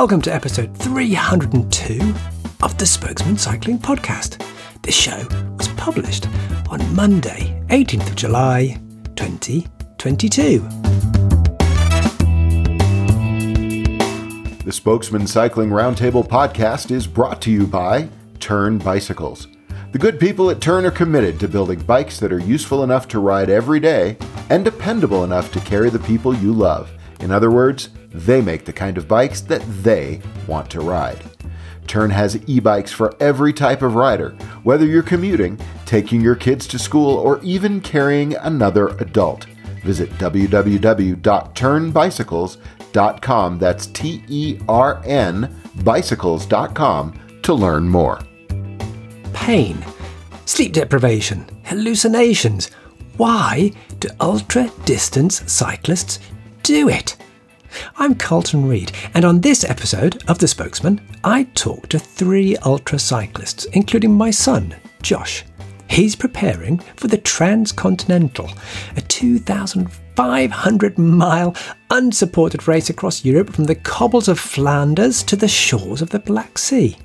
Welcome to episode 302 of the Spokesmen Cycling Podcast. This show was published on Monday, 18th of July, 2022. The Spokesmen Cycling Roundtable podcast is brought to you by Tern Bicycles. The good people at Tern are committed to building bikes that are useful enough to ride every day and dependable enough to carry the people you love. In other words, they make the kind of bikes that they want to ride. Tern has e bikes for every type of rider, whether you're commuting, taking your kids to school, or even carrying another adult. Visit www.ternbicycles.com, that's T E R N bicycles.com, to learn more. Pain, sleep deprivation, hallucinations. Why do ultra distance cyclists do it? I'm Carlton Reid, and on this episode of The Spokesmen, I talk to three ultra cyclists, including my son, Josh. He's preparing for the Transcontinental, a 2,500 mile unsupported race across Europe from the cobbles of Flanders to the shores of the Black Sea.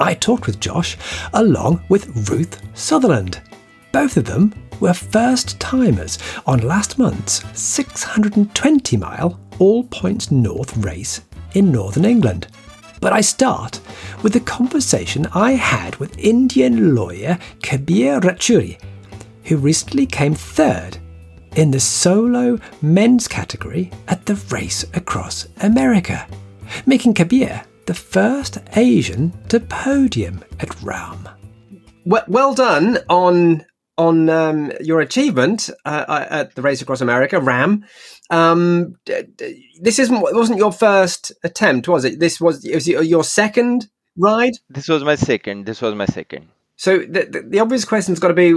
I talked with Josh along with Ruth Sutherland. Both of them were first timers on last month's 620 mile All Points North race in northern England. But I start with the conversation I had with Indian lawyer Kabir Rachure, who recently came third in the solo men's category at the Race Across America, making Kabir the first Asian to podium at RAAM. Well, well done on on um, your achievement uh, at the Race Across America, RAAM. Um, this isn't wasn't your first attempt, was it? This was was it your second ride. This was my second. This was my second. So the the, the obvious question's got to be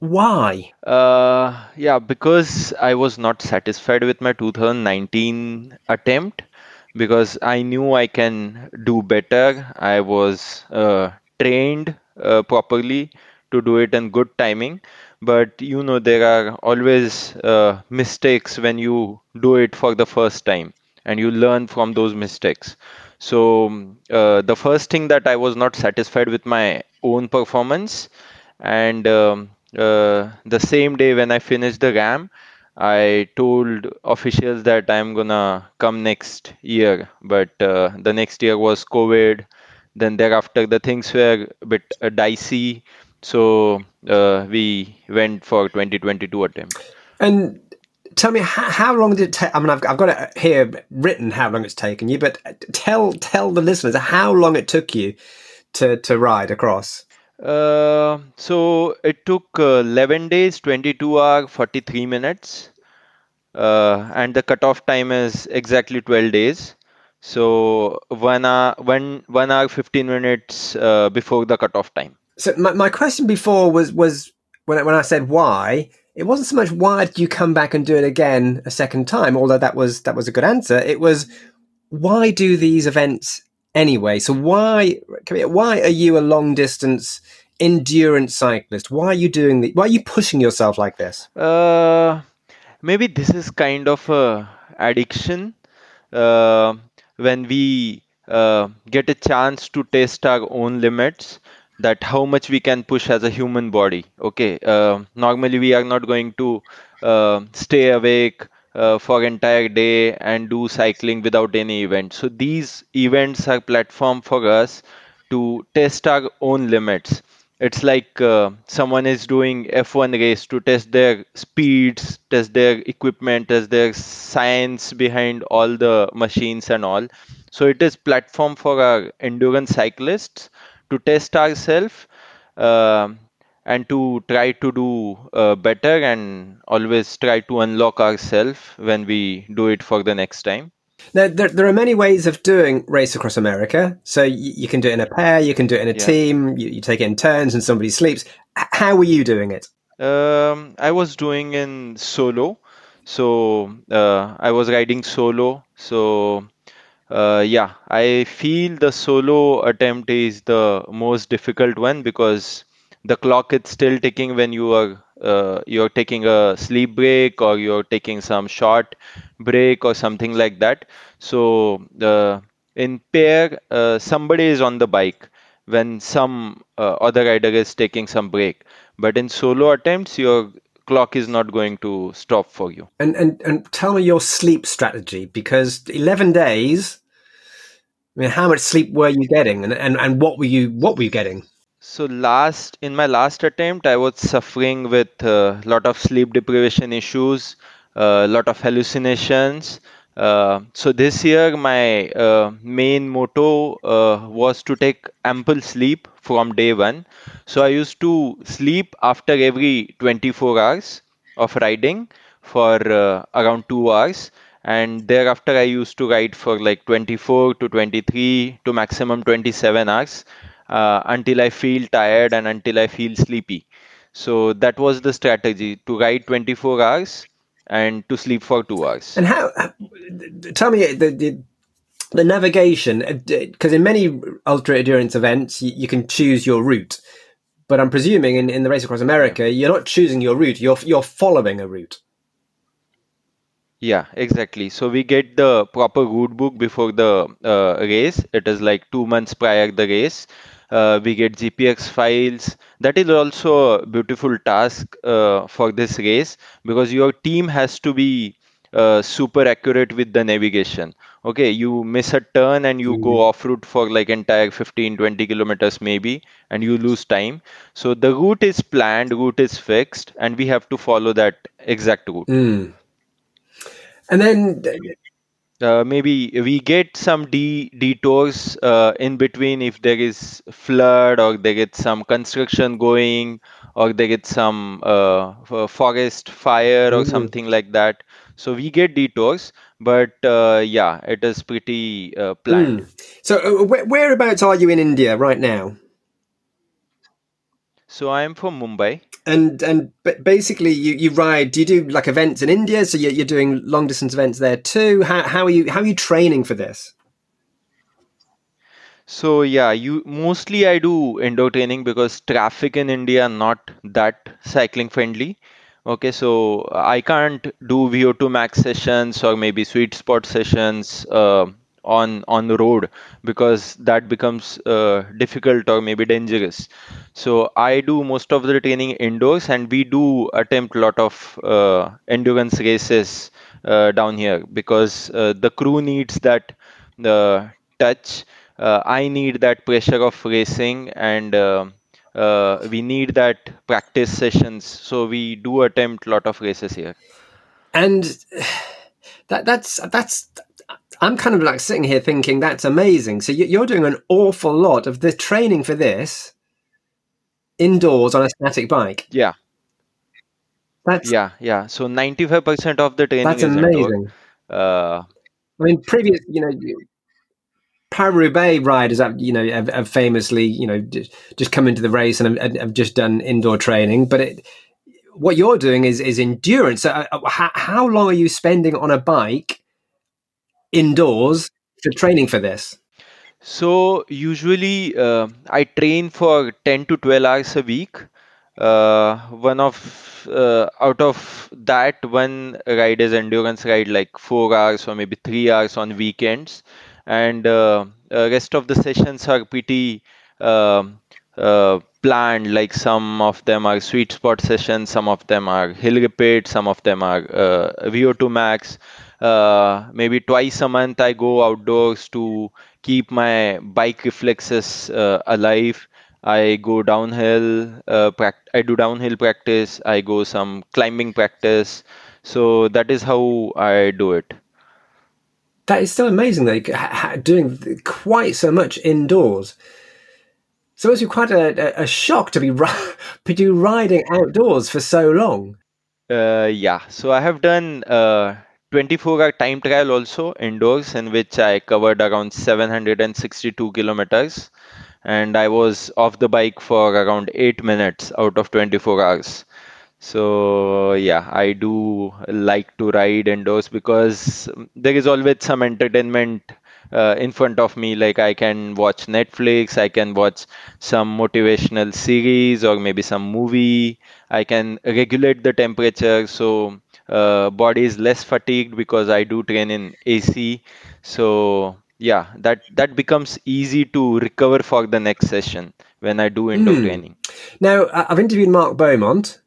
why? Uh, yeah, because I was not satisfied with my 2019 attempt because I knew I can do better. I was uh, trained uh, properly to do it in good timing. But you know there are always uh, mistakes when you do it for the first time and you learn from those mistakes. So uh, the first thing that i was not satisfied with my own performance and um, uh, the same day when i finished the RAAM i told officials that i'm gonna come next year. But uh, the next year was covid. Then thereafter the things were a bit dicey so uh, we went for 2022 attempt. And tell me how, how, long did it take? I mean, I've, I've got it here written how long it's taken you, but tell tell the listeners how long it took you to to ride across. Uh, so it took uh, 11 days, 22 hour, 43 minutes, uh, and the cutoff time is exactly 12 days. So one hour, one one hour, 15 minutes uh, before the cutoff time. So my, my question before was was when I, when I said why, it wasn't so much why did you come back and do it again a second time, although that was that was a good answer. It was why do these events anyway? So why why are you a long distance endurance cyclist? Why are you doing the? Why are you pushing yourself like this? Uh, maybe this is kind of a addiction. Uh, when we uh, get a chance to test our own limits that how much we can push as a human body okay? Uh, normally we are not going to uh, stay awake uh, for entire day and do cycling without any event. So these events are platform for us to test our own limits. It's like uh, someone is doing f1 race to test their speeds test their equipment test their science behind all the machines and all. So it is platform for our endurance cyclists to test ourselves uh, and to try to do uh, better and always try to unlock ourselves when we do it for the next time. Now, there, there are many ways of doing Race Across America. So you, you can do it in a pair, you can do it in a yeah. team, you, you, take it in turns and somebody sleeps. H- how were you doing it? Um, I was doing in solo. So uh, I was riding solo. So uh, yeah, I feel the solo attempt is the most difficult one because the clock is still ticking when you are uh, you're taking a sleep break or you're taking some short break or something like that. So uh, in pair, uh, somebody is on the bike when some uh, other rider is taking some break. But in solo attempts, your clock is not going to stop for you. And and and tell me your sleep strategy because eleven days. I mean, how much sleep were you getting, and, and, and what were you what were you getting? So last in my last attempt, I was suffering with a lot of sleep deprivation issues, a lot of hallucinations. Uh, so this year, my uh, main motto uh, was to take ample sleep from day one. So I used to sleep after every 24 hours of riding for uh, around two hours, and thereafter I used to ride for like 24 to 23 to maximum 27 hours uh, until I feel tired and until I feel sleepy. So that was the strategy to ride 24 hours and to sleep for two hours. And how? Tell me the the, the navigation because in many ultra endurance events you, you, can choose your route, but I'm presuming in, in the race across America you're not choosing your route. You're you're following a route. Yeah, exactly. So we get the proper route book before the uh, race. It is like two months prior the race uh, we get GPX files. That is also a beautiful task uh, for this race because your team has to be uh, super accurate with the navigation. Okay, you miss a turn and you mm-hmm. go off route for like entire 15 20 kilometers maybe, and you lose time. So the route is planned, route is fixed, and we have to follow that exact route. Mm. And then uh, maybe we get some de- detours uh, in between if there is flood or they get some construction going or they get some uh, forest fire or mm-hmm. something like that so we get detours but uh, yeah it is pretty uh, planned mm. so uh, wh- whereabouts are you in india right now so I am from Mumbai. And and basically, you, you ride. Do you do like events in India? So you're, you're doing long distance events there too. How how are you how are you training for this? So yeah, you mostly I do indoor training because traffic in India not that cycling friendly. Okay, so I can't do VO2 max sessions or maybe sweet spot sessions uh, on on the road because that becomes uh, difficult or maybe dangerous. So i do most of the training indoors and we do attempt a lot of uh, endurance races uh, down here because uh, the crew needs that the touch. Uh, i need that pressure of racing and uh, we need that practice sessions. So we do attempt a lot of races here. And that that's that's I'm kind of like sitting here thinking that's amazing. So you're doing an awful lot of the training for this indoors on a static bike. Yeah. That's yeah, yeah. So 95% of the training that's amazing. Uh, I mean, previous, you know, Paris-Roubaix riders have, you know, have, have, famously, you know, just come into the race and have, have just done indoor training. But it, what you're doing is is endurance. So, uh, how, how long are you spending on a bike indoors for training for this? So usually uh, I train for 10 to 12 hours a week. Uh, one of uh, out of that one ride is endurance ride like four hours or maybe three hours on weekends, and uh, uh, rest of the sessions are pretty um, uh, planned. Like some of them are sweet spot sessions, some of them are hill repeat, some of them are VO2 max uh, maybe twice a month I go outdoors to keep my bike reflexes uh, alive. I go downhill, uh, I do downhill practice. I go some climbing practice. So that is how I do it. That is still amazing though, doing quite so much indoors. So it was quite a, a shock to be to do riding outdoors for so long. Uh, yeah, so I have done uh, 24 hour time trial also indoors in which I covered around 762 kilometers and I was off the bike for around 8 minutes out of 24 hours. So yeah, I do like to ride indoors because there is always some entertainment uh, in front of me. Like I can watch Netflix, I can watch some motivational series or maybe some movie. I can regulate the temperature. So uh, body is less fatigued because I do train in AC. So yeah, that that becomes easy to recover for the next session when I do indoor Hmm. training. Now, I've interviewed Mark Beaumont,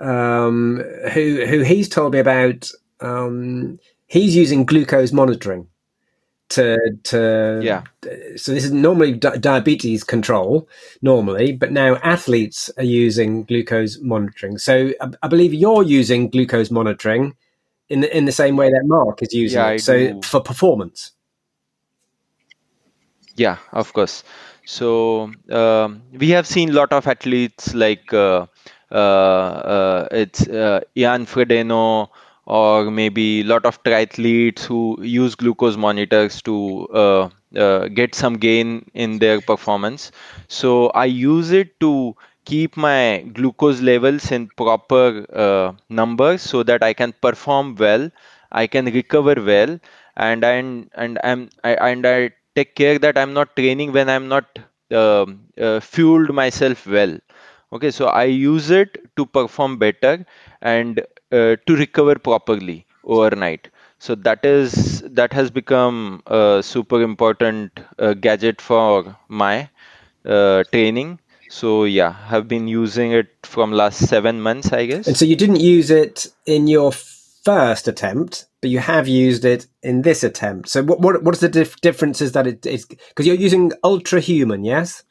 um, who who he's told me about. Um, he's using glucose monitoring to to Yeah. So this is normally di- diabetes control normally, but now athletes are using glucose monitoring. So I, I believe you're using glucose monitoring in the in the same way that Mark is using Yeah, it. So do. for performance. Yeah, of course. So um, we have seen a lot of athletes like uh, uh, uh, it's uh, Jan Frodeno or maybe a lot of triathletes who use glucose monitors to uh, uh, get some gain in their performance. So I use it to keep my glucose levels in proper uh, numbers so that I can perform well, I can recover well, and and and I'm I, and I take care that I'm not training when I'm not um, uh, fueled myself well. Okay, so I use it to perform better and uh, to recover properly overnight. So that is that has become a super important uh, gadget for my uh, training. So yeah, have been using it from last seven months, I guess. And so you didn't use it in your first attempt, but you have used it in this attempt. So what what what's the dif- differences that it is because you're using Ultrahuman, yes?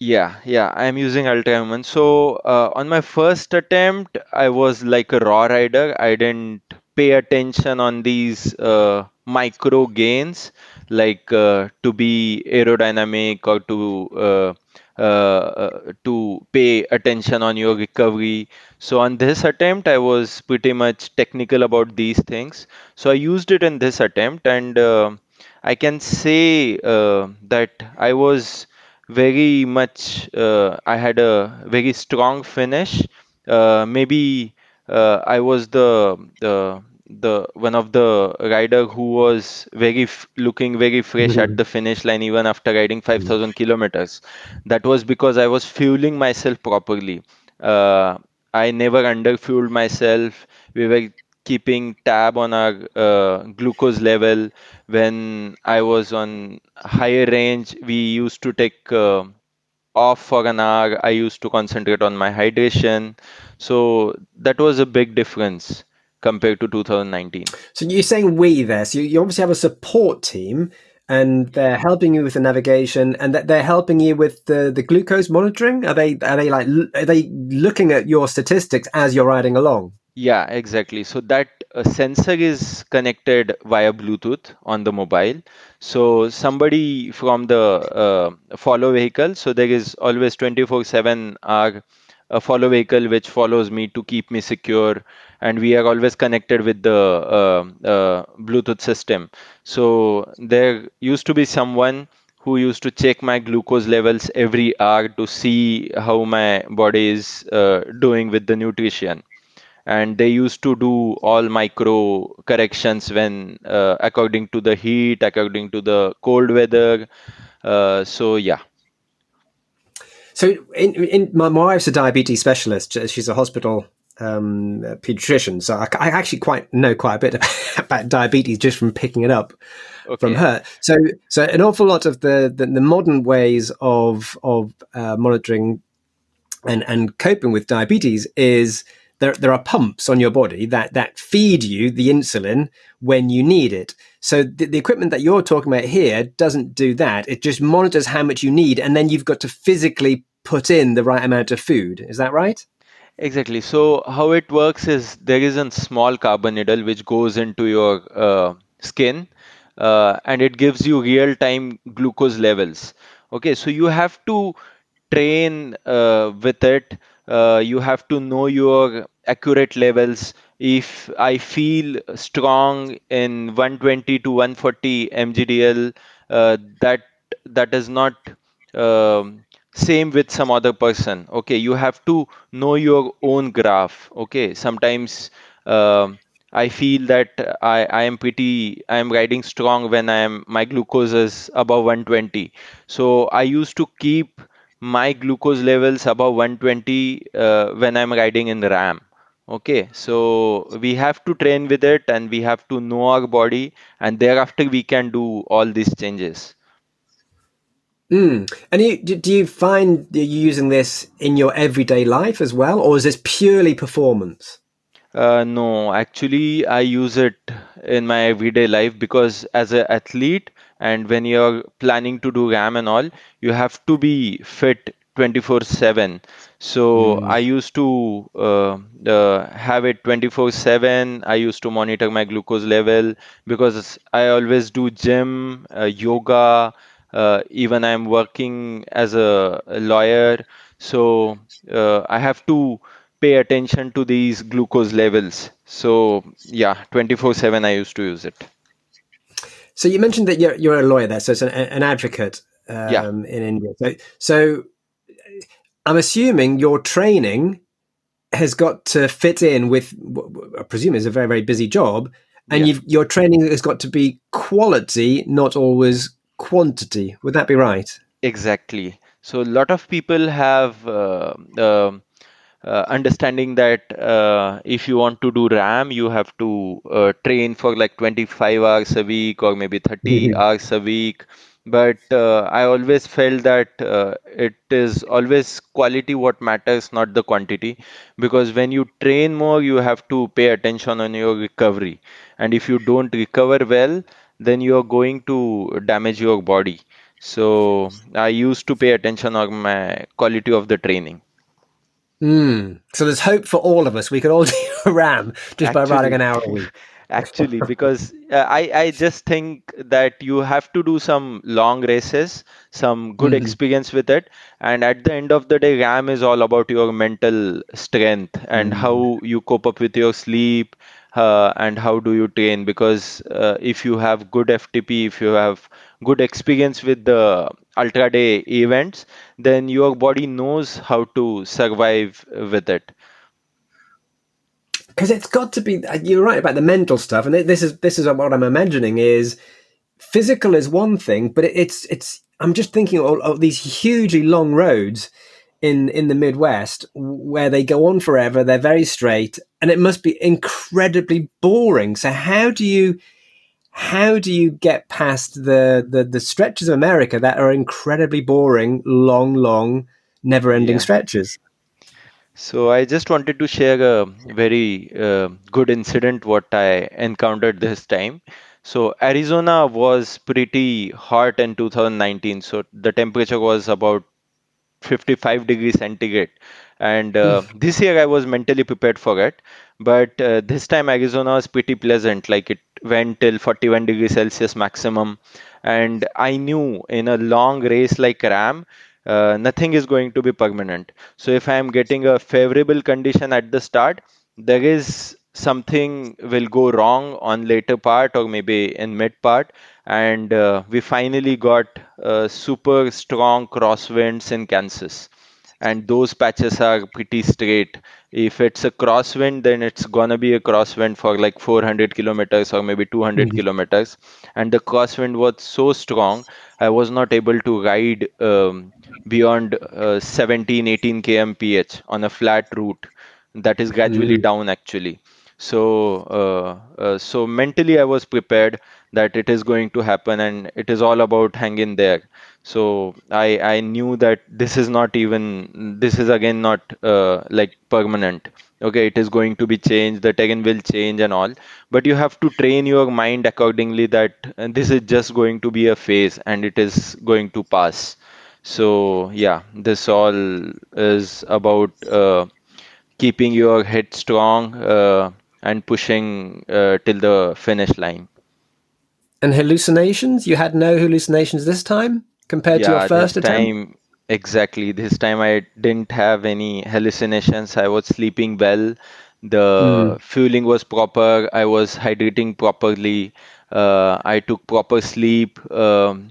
Yeah, yeah, I'm using Ultrahuman. So uh, on my first attempt, I was like a raw rider. I didn't pay attention on these uh, micro gains, like uh, to be aerodynamic or to uh, uh, uh, to pay attention on your recovery. So on this attempt, I was pretty much technical about these things. So I used it in this attempt, and I can say that I was very much uh, I had a very strong finish. Uh, maybe uh, I was the the the one of the rider who was very f- looking very fresh at the finish line even after riding 5000 kilometers. That was because i was fueling myself properly. Uh, i never underfueled myself. We were keeping tab on our uh, glucose level when i was on higher range we used to take uh, off for an hour i used to concentrate on my hydration so that was a big difference compared to 2019 So you're saying we there. So you, you obviously have a support team, and they're helping you with the navigation, and that they're helping you with the, the glucose monitoring. Are they are they like are they looking at your statistics as you're riding along? Yeah, exactly. So that uh, sensor is connected via Bluetooth on the mobile. So somebody from the uh, follow vehicle, so there is always 24/7 our a follow vehicle which follows me to keep me secure, and we are always connected with the uh, uh, Bluetooth system. So there used to be someone who used to check my glucose levels every hour to see how my body is uh, doing with the nutrition and they used to do all micro corrections when uh, according to the heat according to the cold weather uh, so yeah So in, in my, my wife's a diabetes specialist. She's a hospital um, pediatrician, so I, I actually quite know quite a bit about diabetes just from picking it up from her. So, so an awful lot of the the, the modern ways of of uh, monitoring and and coping with diabetes is there there are pumps on your body that that feed you the insulin when you need it. So the, the equipment that you're talking about here doesn't do that. It just monitors how much you need, and then you've got to physically put in the right amount of food. Is that right? Exactly. So how it works is there is a small carbon needle which goes into your uh, skin, uh, and it gives you real-time glucose levels. Okay, so you have to train uh, with it. Uh, you have to know your accurate levels. If I feel strong in 120 to 140 mgdl, uh, that that is not um, same with some other person. Okay you have to know your own graph. Okay sometimes um, i feel that i i am pretty i am riding strong when i am my glucose is above 120 so i used to keep my glucose levels above 120 uh, when i'm riding in the RAAM Okay, so we have to train with it and we have to know our body, and thereafter we can do all these changes. Mm. And you, do you find you're using this in your everyday life as well, or is this purely performance? Uh, no, actually, I use it in my everyday life because as an athlete, and when you're planning to do RAAM and all, you have to be fit 24/7. So Mm. I used to uh, uh, have it 24/7. I used to monitor my glucose level because I always do gym, uh, yoga. Uh, even I'm working as a, a lawyer, so uh, I have to pay attention to these glucose levels. So yeah, 24/7 I used to use it. So you mentioned that you're you're a lawyer there, so it's an, an advocate um, Yeah. in India. So, so I'm assuming your training has got to fit in with, I presume is a very very busy job, and Yeah. you've, your training has got to be quality, not always quantity. Would that be right? Exactly. So a lot of people have uh, um uh, understanding that uh, if you want to do RAAM, you have to uh, train for like 25 hours a week or maybe 30 hours a week. But uh, I always felt that uh, it is always quality what matters, not the quantity. Because when you train more, you have to pay attention on your recovery. And if you don't recover well, then you are going to damage your body. So I used to pay attention on my quality of the training. Mm. So there's hope for all of us. We could all do a RAAM just by Actually, running an hour a week. actually, because uh, I I just think that you have to do some long races, some good Mhm. experience with it, and at the end of the day, RAAM is all about your mental strength and Mm. how you cope up with your sleep, uh, and how do you train. Because uh, if you have good FTP, if you have good experience with the ultra day events, then your body knows how to survive with it. because it's got to be you're right about the mental stuff and this is this is what i'm imagining is physical is one thing but it's it's i'm just thinking of, of these hugely long roads in in the midwest where they go on forever they're very straight and it must be incredibly boring so how do you how do you get past the the, the stretches of america that are incredibly boring long long never ending Yeah. stretches So I just wanted to share a very uh, good incident what I encountered this time. So Arizona was pretty hot in 2019. So the temperature was about 55 degrees centigrade. And uh, this year I was mentally prepared for it. But uh, this time Arizona was pretty pleasant. Like it went till 41 degrees Celsius maximum. And I knew in a long race like RAAM, uh, nothing is going to be permanent. So if I am getting a favorable condition at the start, there is something will go wrong on later part or maybe in mid part and uh, we finally got uh, super strong crosswinds in kansas and those patches are pretty straight. If it's a crosswind then it's gonna be a crosswind for like 400 kilometers or maybe 200 kilometers. And the crosswind was so strong i was not able to ride um, beyond uh, 17 18 kmph on a flat route. That is gradually down actually. So uh, uh, so mentally i was prepared that it is going to happen and it is all about hanging there. So i i knew that this is not even this is again not uh, like permanent. Okay it is going to be changed the terrain will change and all. But you have to train your mind accordingly that uh, this is just going to be a phase and it is going to pass. So yeah this all is about uh, keeping your head strong uh, and pushing uh, till the finish line. And hallucinations? You had no hallucinations this time compared to your first this attempt? time, exactly. This time I didn't have any hallucinations. I was sleeping well. The fueling was proper. I was hydrating properly. Uh, I took proper sleep. Um,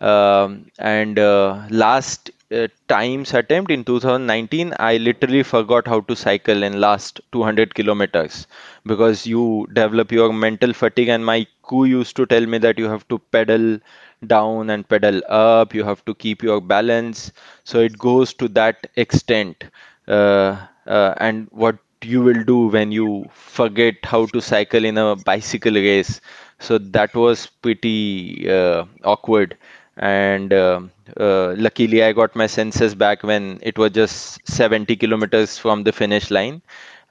um, and uh, last uh, times attempt in 2019, I literally forgot how to cycle in last 200 kilometers because you develop your mental fatigue. And my crew used to tell me that you have to pedal down and pedal up. You have to keep your balance. So it goes to that extent. Uh, uh, and what you will do when you forget how to cycle in a bicycle race. So that was pretty uh, awkward. And uh, uh, luckily, I got my senses back when it was just 70 kilometers from the finish line.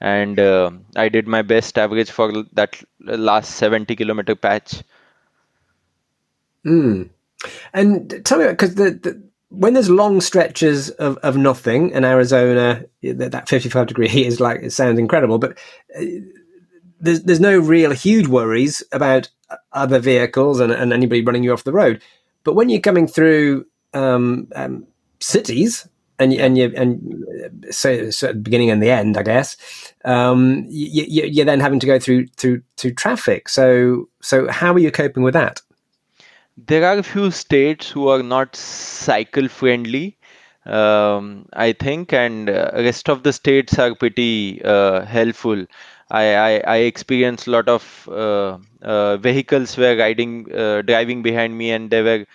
And uh, I did my best average for that last 70 kilometer patch. Mm. And tell me, because the, the, when there's long stretches of, of nothing in Arizona, that 55 degree heat is like, it sounds incredible, but uh, there's, there's no real huge worries about other vehicles and, and anybody running you off the road. But when you're coming through um, um, cities, and and you and so, so beginning and the end, I guess, um, you, you, are then having to go through through through traffic. So so how are you coping with that? There are a few states who are not cycle friendly, um, I think, and uh, rest of the states are pretty uh, helpful. I, I, I experienced a lot of uh, uh, vehicles were riding, uh, driving behind me, and they were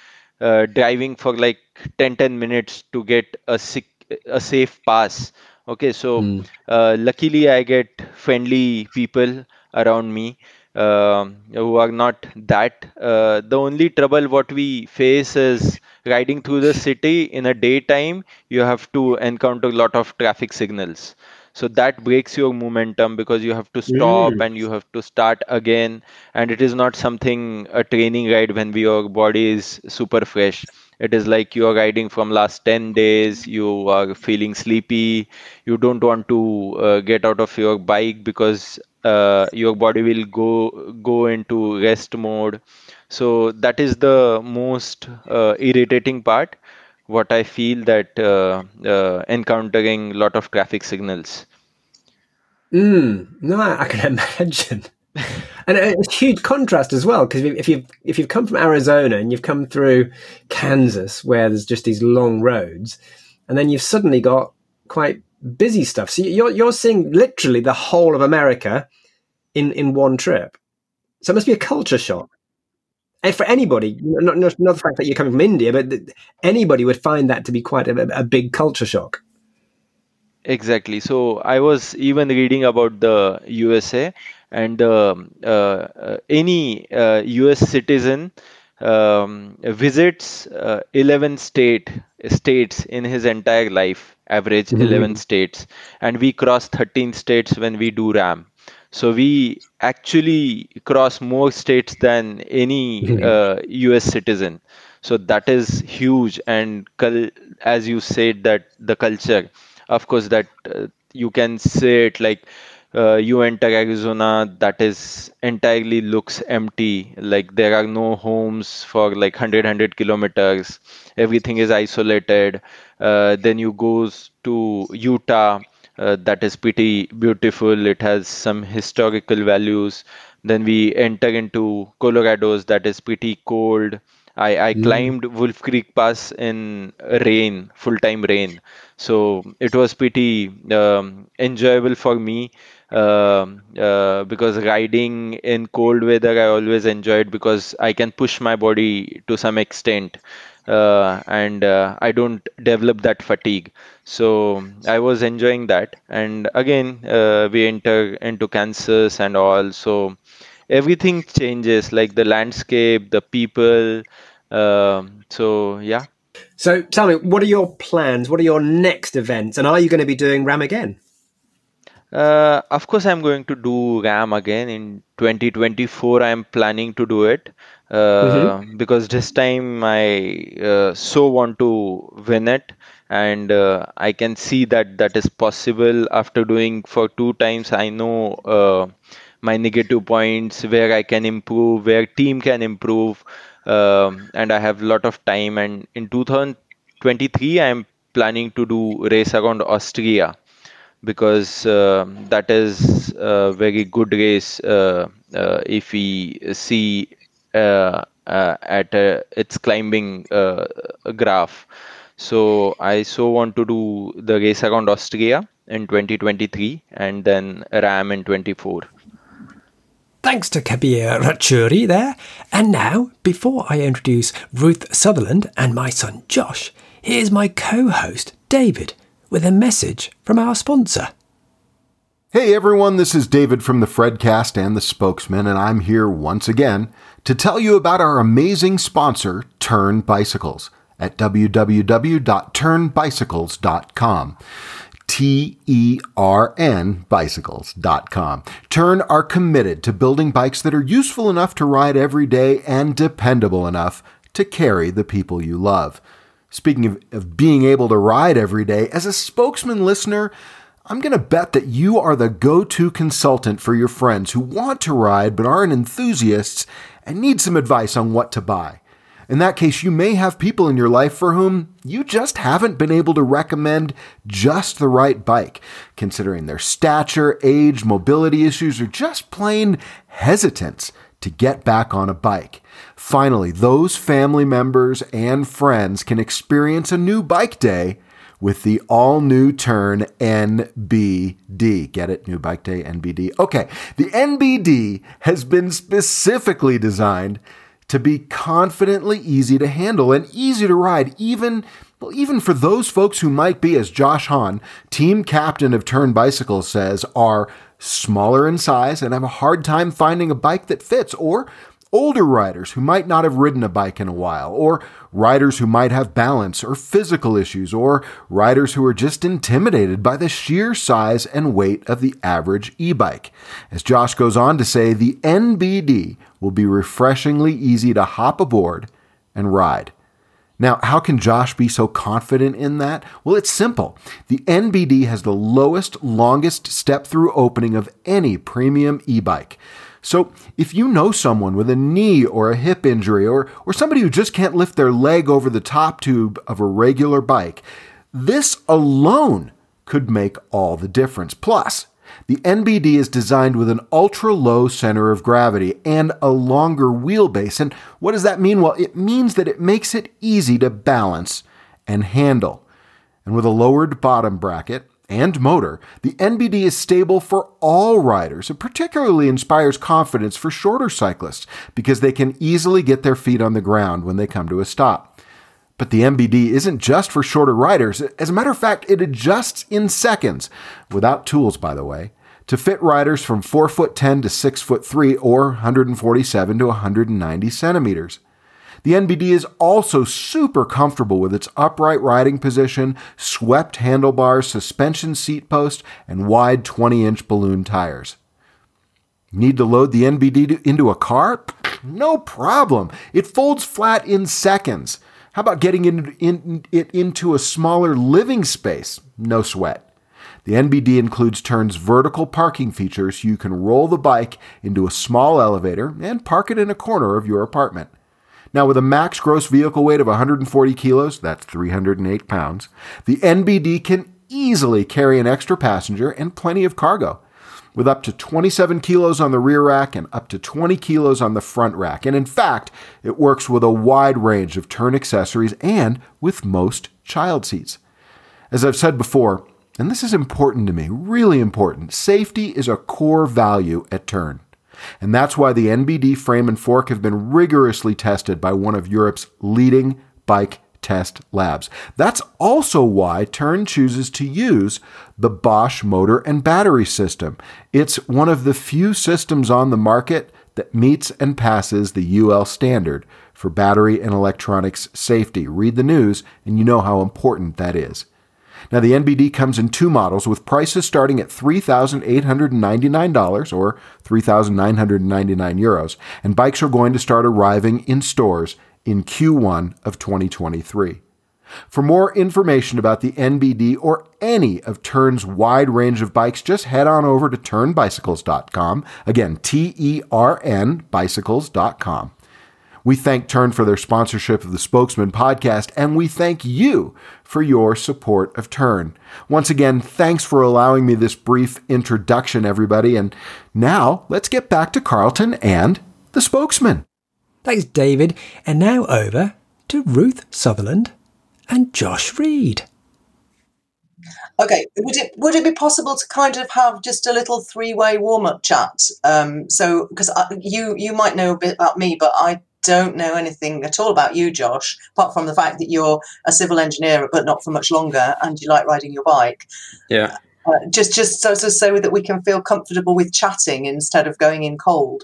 uh, driving for like 10 10 minutes to get a sick, a safe pass. Okay, so mm. luckily I get friendly people around me uh, who are not that. Uh, the only trouble what we face is riding through the city in a daytime. You have to encounter a lot of traffic signals. So that breaks your momentum because you have to stop mm. and you have to start again. And it is not something a training ride when your body is super fresh it is like you are riding from last 10 days you are feeling sleepy you don't want to uh, get out of your bike because uh, your body will go go into rest mode so that is the most uh, irritating part what i feel that uh, uh encountering a lot of traffic signals mm, no i can imagine and it's a huge contrast as well because if you've if you've come from arizona and you've come through kansas where there's just these long roads and then you've suddenly got quite busy stuff. So you're you're seeing literally the whole of America in in one trip. So it must be a culture shock. And for anybody, not, not, not the fact that you're coming from India, but anybody would find that to be quite a, a big culture shock. Exactly. So I was even reading about the USA and uh, uh, any uh, US citizen um, visits uh, 11 state states in his entire life average mm-hmm. 11 states and we cross 13 states when we do RAAM so we actually cross more states than any mm-hmm. uh, us citizen so that is huge and as you said that the culture of course that uh, you can say it like uh, you enter Arizona that is entirely looks empty. Like there are no homes for like 100 100 kilometers. Everything is isolated. Uh, then you goes to Utah. Uh, that is pretty beautiful. It has some historical values. Then we enter into Colorado's that is pretty cold. I, I mm. climbed Wolf Creek Pass in rain, full time rain. So it was pretty um, enjoyable for me. Um, uh, because riding in cold weather I always enjoyed because I can push my body to some extent uh, and uh, I don't develop that fatigue. So I was enjoying that. And again, uh, we enter into Kansas and all. So everything changes, like the landscape, the people. Um, so yeah. So tell me, what are your plans? What are your next events? And are you going to be doing RAAM again? Uh, of course, I'm going to do RAAM again in 2024. I'm planning to do it mm-hmm. because this time I uh, so want to win it, and uh, I can see that that is possible after doing for two times. I know uh, my negative points, where I can improve, where team can improve, um, and I have a lot of time. And in 2023, I'm planning to do race around Austria because uh, that is a very good race uh, uh, if we see uh, uh, at its climbing uh, graph. So I so want to do the race around Austria in 2023 and then RAAM in 24. Thanks to Kabir Rachure there. And now, before I introduce Ruth Sutherland and my son Josh, here's my co host David with a message from our sponsor. Hey everyone, this is David from the Fredcast and the Spokesmen, and I'm here once again to tell you about our amazing sponsor, Tern Bicycles, at www.ternbicycles.com. T E R N bicycles.com. Tern are committed to building bikes that are useful enough to ride every day and dependable enough to carry the people you love. Speaking of, of being able to ride every day, as a spokesman listener, I'm going to bet that you are the go to consultant for your friends who want to ride but aren't enthusiasts and need some advice on what to buy. In that case, you may have people in your life for whom you just haven't been able to recommend just the right bike, considering their stature, age, mobility issues, or just plain hesitance to get back on a bike. Finally, those family members and friends can experience a new bike day with the all new Tern NBD. Get it? New Bike Day NBD. Okay, the NBD has been specifically designed to be confidently easy to handle and easy to ride, even well, even for those folks who might be, as Josh Hon, team captain of Tern Bicycles, says, are smaller in size and have a hard time finding a bike that fits, or older riders who might not have ridden a bike in a while, or riders who might have balance or physical issues, or riders who are just intimidated by the sheer size and weight of the average e bike. As Josh goes on to say, the NBD will be refreshingly easy to hop aboard and ride. Now, how can Josh be so confident in that? Well, it's simple. The NBD has the lowest, longest step through opening of any premium e bike. So, if you know someone with a knee or a hip injury, or, or somebody who just can't lift their leg over the top tube of a regular bike, this alone could make all the difference. Plus, the NBD is designed with an ultra low center of gravity and a longer wheelbase. And what does that mean? Well, it means that it makes it easy to balance and handle. And with a lowered bottom bracket, and motor, the NBD is stable for all riders. It particularly inspires confidence for shorter cyclists because they can easily get their feet on the ground when they come to a stop. But the NBD isn't just for shorter riders. As a matter of fact, it adjusts in seconds, without tools, by the way, to fit riders from 4 foot 10 to 6 foot 3 or 147 to 190 centimeters. The NBD is also super comfortable with its upright riding position, swept handlebars, suspension seat post, and wide 20 inch balloon tires. Need to load the NBD into a car? No problem. It folds flat in seconds. How about getting in, it into a smaller living space? No sweat. The NBD includes Tern's vertical parking feature so you can roll the bike into a small elevator and park it in a corner of your apartment. Now, with a max gross vehicle weight of 140 kilos, that's 308 pounds, the NBD can easily carry an extra passenger and plenty of cargo, with up to 27 kilos on the rear rack and up to 20 kilos on the front rack. And in fact, it works with a wide range of Tern accessories and with most child seats. As I've said before, and this is important to me, really important, safety is a core value at Tern. And that's why the NBD frame and fork have been rigorously tested by one of Europe's leading bike test labs. That's also why Tern chooses to use the Bosch motor and battery system. It's one of the few systems on the market that meets and passes the UL standard for battery and electronics safety. Read the news and you know how important that is. Now, the NBD comes in two models with prices starting at $3,899 or 3,999 euros, and bikes are going to start arriving in stores in Q1 of 2023. For more information about the NBD or any of Tern's wide range of bikes, just head on over to ternbicycles.com. Again, T E R N bicycles.com. We thank Tern for their sponsorship of the Spokesmen podcast, and we thank you for your support of Tern. Once again, thanks for allowing me this brief introduction, everybody. And now let's get back to Carlton and the Spokesmen. Thanks, David. And now over to Ruth Sutherland and Josh Reid. Okay, would it would it be possible to kind of have just a little three way warm up chat? Um, so because you you might know a bit about me, but I don't know anything at all about you, Josh, apart from the fact that you're a civil engineer, but not for much longer, and you like riding your bike. Yeah. Uh, just just so, so so that we can feel comfortable with chatting instead of going in cold.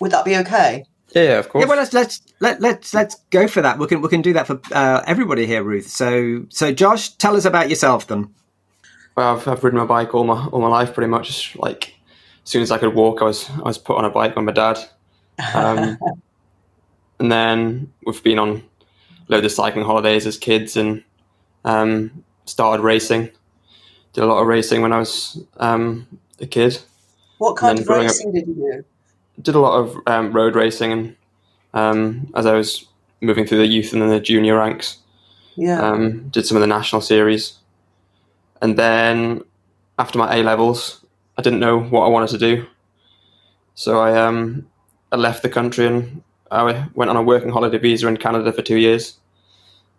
Would that be okay? Yeah, yeah, of course. Yeah, well, let's let's let, let's let's go for that. We can we can do that for uh, everybody here, Ruth. So so Josh, tell us about yourself then. Well, I've, I've ridden my bike all my all my life, pretty much. Like as soon as I could walk, I was I was put on a bike by my dad. Um, and then we've been on loads of cycling holidays as kids, and um, started racing. Did a lot of racing when I was um, a kid. What kind of growing up- racing did you do? Did a lot of um, road racing, and um, as I was moving through the youth and then the junior ranks, Yeah. um, did some of the national series, and then after my A levels, I didn't know what I wanted to do, so I um, I left the country and I went on a working holiday visa in Canada for two years.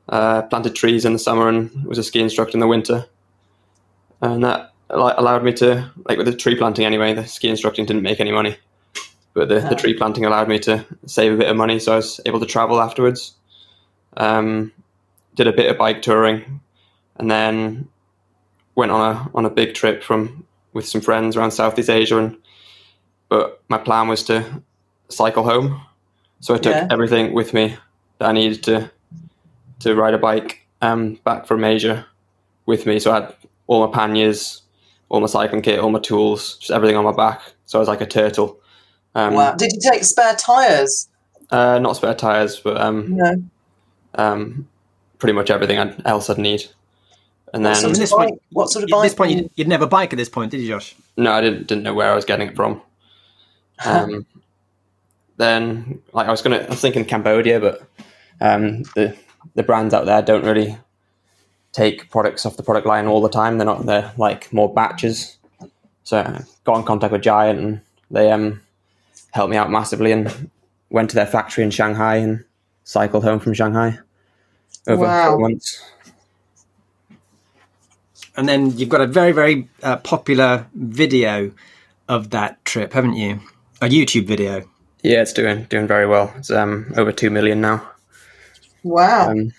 Uh, planted trees in the summer and was a ski instructor in the winter, and that like, allowed me to like with the tree planting anyway. The ski instructing didn't make any money, but the, the tree planting allowed me to save a bit of money, so I was able to travel afterwards. Um, did a bit of bike touring, and then went on a on a big trip from with some friends around Southeast Asia. And but my plan was to cycle home, so I took Yeah. everything with me that I needed to to ride a bike um, back from Asia with me. So I had all my panniers, all my cycling kit, all my tools, just everything on my back. So I was like a turtle. Um, wow. Did you take spare tires? uh, not spare tires, but um, No. um, pretty much everything I'd, else I'd need. And then What then sort, this of point- bike, what sort of At bike? this point, you'd, you'd never bike at this point, did you, Josh? no, I didn't didn't know where I was getting it from. Um, then like I was gonna, I was thinking Cambodia, but um, the the brands out there don't really take products off the product line all the time. They're not they're like more batches. So I got in contact with Giant, and they um helped me out massively, and went to their factory in Shanghai and cycled home from Shanghai over Wow. four months. And then you've got a very very uh, popular video of that trip, haven't you? A YouTube video. Yeah, it's doing doing very well. It's um over two million now. Wow. Um,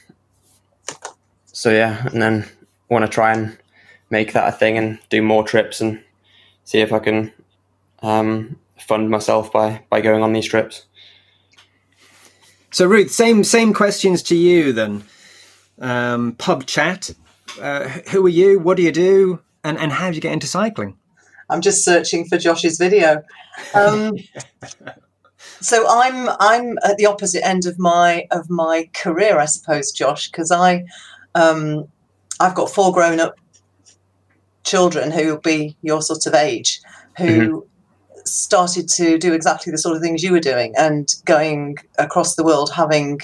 so yeah, and then want to try and make that a thing and do more trips and see if I can um, fund myself by by going on these trips. So Ruth, same same questions to you then. Um, pub chat. Uh, who are you? What do you do? And and how did you get into cycling? I'm just searching for Josh's video. Um, so I'm I'm at the opposite end of my of my career, I suppose, Josh, because I um, I've got four grown up children who will be your sort of age who started to do exactly the sort of things you were doing and going across the world having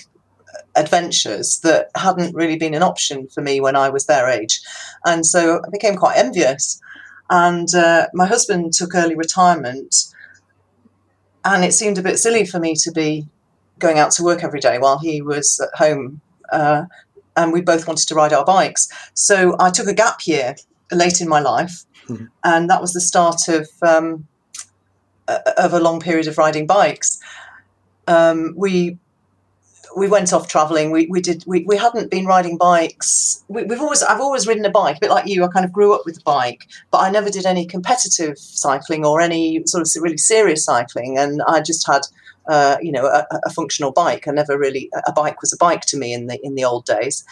adventures that hadn't really been an option for me when I was their age. And so I became quite envious. And uh, my husband took early retirement, and it seemed a bit silly for me to be going out to work every day while he was at home. Uh, and we both wanted to ride our bikes. So I took a gap year late in my life, Mhm. and that was the start of um, a- of a long period of riding bikes. Um, we we went off traveling. We, we did we, we hadn't been riding bikes. We, we've always I've always ridden a bike, a bit like you. I kind of grew up with a bike, but I never did any competitive cycling or any sort of really serious cycling. And I just had uh, you know a, a functional bike. I never really a bike was a bike to me in the in the old days.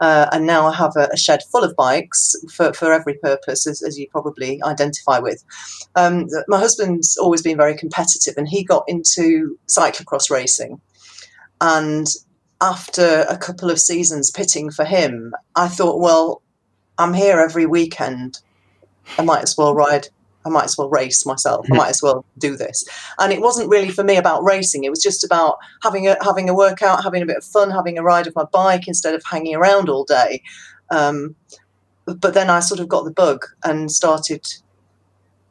Uh, and now I have a, a shed full of bikes for, for every purpose, as, as you probably identify with. Um, my husband's always been very competitive, and he got into cyclocross racing. And after a couple of seasons pitting for him, I thought, well, I'm here every weekend. I might as well ride. I might as well race myself. I might as well do this. And it wasn't really for me about racing. It was just about having a having a workout, having a bit of fun, having a ride of my bike instead of hanging around all day. Um, but then I sort of got the bug and started,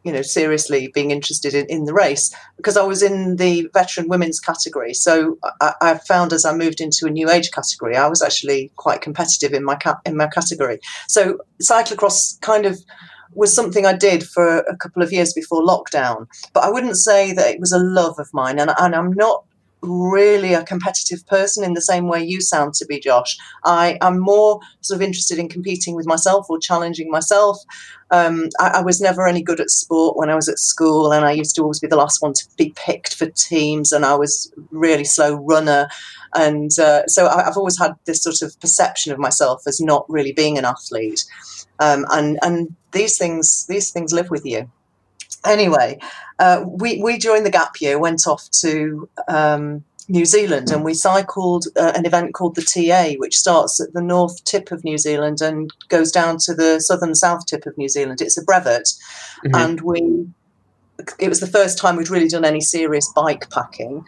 you know, seriously being interested in, in the race because I was in the veteran women's category. So I, I found as I moved into a new age category, I was actually quite competitive in my in my category. So cyclocross kind of was something I did for a couple of years before lockdown, but I wouldn't say that it was a love of mine, and, and I'm not really a competitive person in the same way you sound to be, Josh. I am more sort of interested in competing with myself or challenging myself. Um, I, I, was never any good at sport when I was at school, and I used to always be the last one to be picked for teams, and I was really slow runner. And uh, so I, have always had this sort of perception of myself as not really being an athlete. Um, and and these things these things live with you anyway, uh, we, we during the gap year went off to um, New Zealand and we cycled uh, an event called the TA, which starts at the north tip of New Zealand and goes down to the southern south tip of New Zealand. It's a brevet, mm-hmm. and we it was the first time we'd really done any serious bike packing.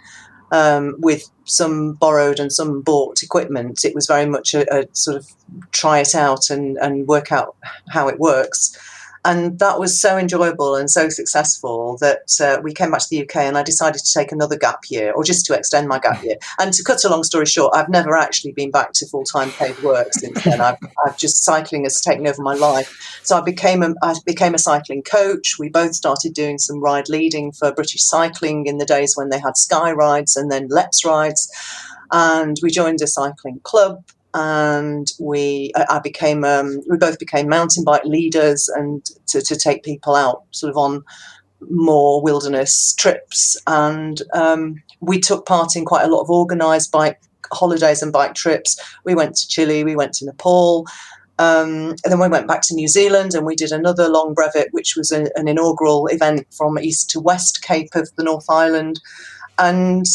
Um, with some borrowed and some bought equipment, it was very much a, a sort of try it out and, and work out how it works. And that was so enjoyable and so successful that uh, we came back to the UK and I decided to take another gap year or just to extend my gap year. And to cut a long story short, I've never actually been back to full time paid work since then. I've, I've, just cycling has taken over my life. So I became a, I became a cycling coach. We both started doing some ride leading for British Cycling in the days when they had Sky Rides and then Let's Rides. And we joined a cycling club and we I became um, we both became mountain bike leaders and to, to take people out sort of on more wilderness trips and um, we took part in quite a lot of organized bike holidays and bike trips we went to chile we went to nepal um, and then we went back to New Zealand and we did another long brevet, which was a, an inaugural event from east to west Cape of the North Island. And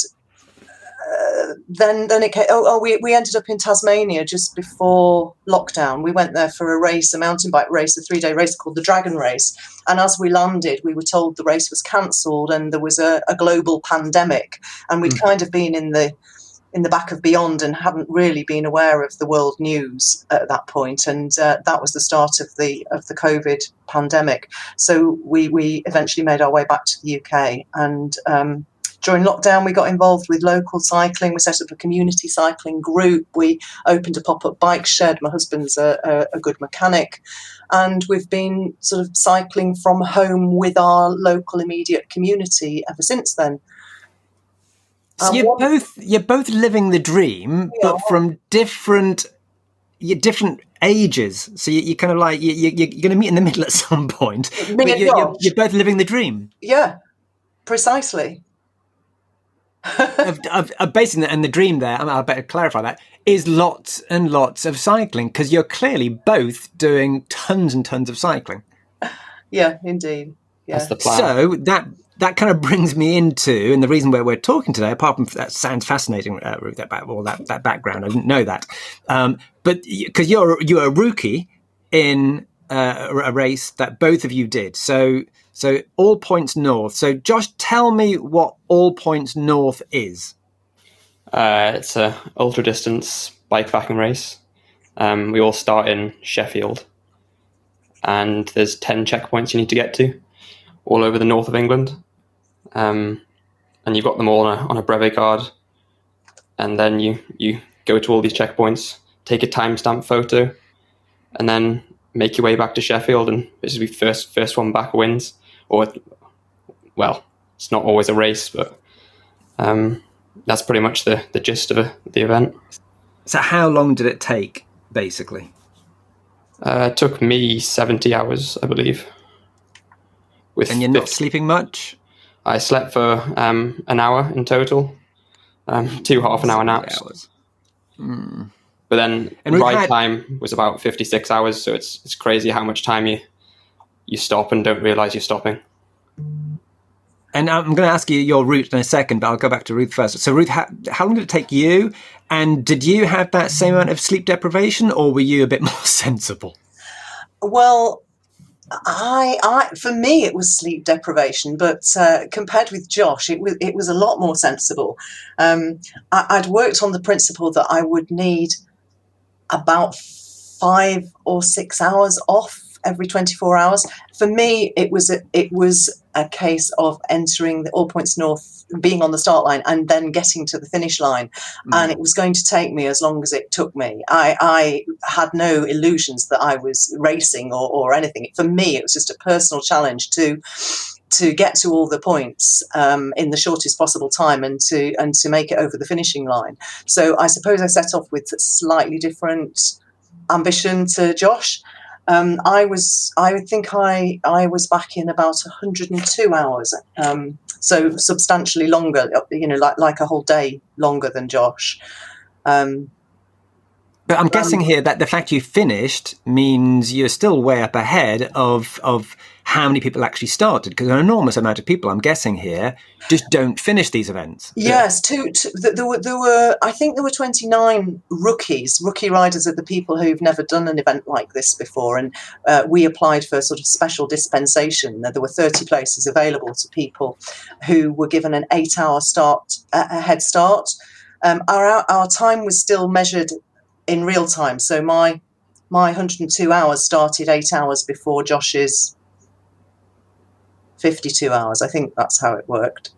then then it came, oh, oh, we, we ended up in Tasmania just before lockdown. We went there for a race, a mountain bike race, a three day race called the Dragon Race. And as we landed, we were told the race was cancelled and there was a, a global pandemic. And we'd mm. kind of been in the in the back of beyond and hadn't really been aware of the world news at that point. point and uh, that was the start of the of the covid pandemic so we we eventually made our way back to the UK and um, during lockdown, we got involved with local cycling. We set up a community cycling group. We opened a pop up bike shed. My husband's a, a, a, good mechanic. And we've been sort of cycling from home with our local immediate community ever since then. So you're what, both you're both living the dream, but from different you're different ages. So you, are kind of like you, you, you're going to meet in the middle at some point. but you're, you're, you're both living the dream. Yeah, precisely of, of, of basically, and the dream there, I better clarify that, is lots and lots of cycling because you're clearly both doing tons and tons of cycling. Yeah, indeed. Yeah. That's the plan. So that that kind of brings me into, and the reason where we're talking today, apart from that sounds fascinating, uh, that back, well, that, that background, I didn't know that, um, but because you're you're a rookie in uh, a race that both of you did, so so All Points North. So Josh, tell me what All Points North is. Uh, it's a ultra distance bikepacking race. Um, we all start in Sheffield, and there's ten checkpoints you need to get to, all over the north of England. Um, and you've got them all on a, on a brevet card, and then you you go to all these checkpoints, take a timestamp photo, and then make your way back to Sheffield, and this is the first first one back wins or well, it's not always a race, but um, that's pretty much the, the gist of a, the event. So, how long did it take, basically? Uh, it took me 70 hours, I believe. With and you're 50. not sleeping much? I slept for um, an hour in total, um, two half an hour naps. Mm. But then ride had... time was about 56 hours, so it's, it's crazy how much time you you stop and don't realize you're stopping. And I'm going to ask you your route in a second, but I'll go back to Ruth first. So, Ruth, how, how long did it take you? And did you have that same amount of sleep deprivation, or were you a bit more sensible? Well, I, I, for me, it was sleep deprivation, but uh, compared with Josh, it was it was a lot more sensible. Um, I, would worked on the principle that I would need about five or six hours off every 24 hours. For me, it was a, it was a case of entering the All Points North, being on the start line, and then getting to the finish line. Mm. And it was going to take me as long as it took me. I, I had no illusions that I was racing or, or anything. For me, it was just a personal challenge to to get to all the points um, in the shortest possible time and to and to make it over the finishing line. So I suppose I set off with slightly different ambition to Josh. Um, I was I think I I was back in about 102 hours, um, so substantially longer. You know, like like a whole day longer than Josh. Um, but I'm guessing here that the fact you finished means you're still way up ahead of of how many people actually started because an enormous amount of people i'm guessing here just don't finish these events. Yes two, two, there, were, there were i think there were 29 rookies rookie riders are the people who've never done an event like this before. And uh, we applied for a sort of special dispensation. There were 30 places available to people who were given an eight hour start a head start. Um, our, our time was still measured in real time so my my 102 hours started eight hours before josh's 52 hours. I think that's how it worked.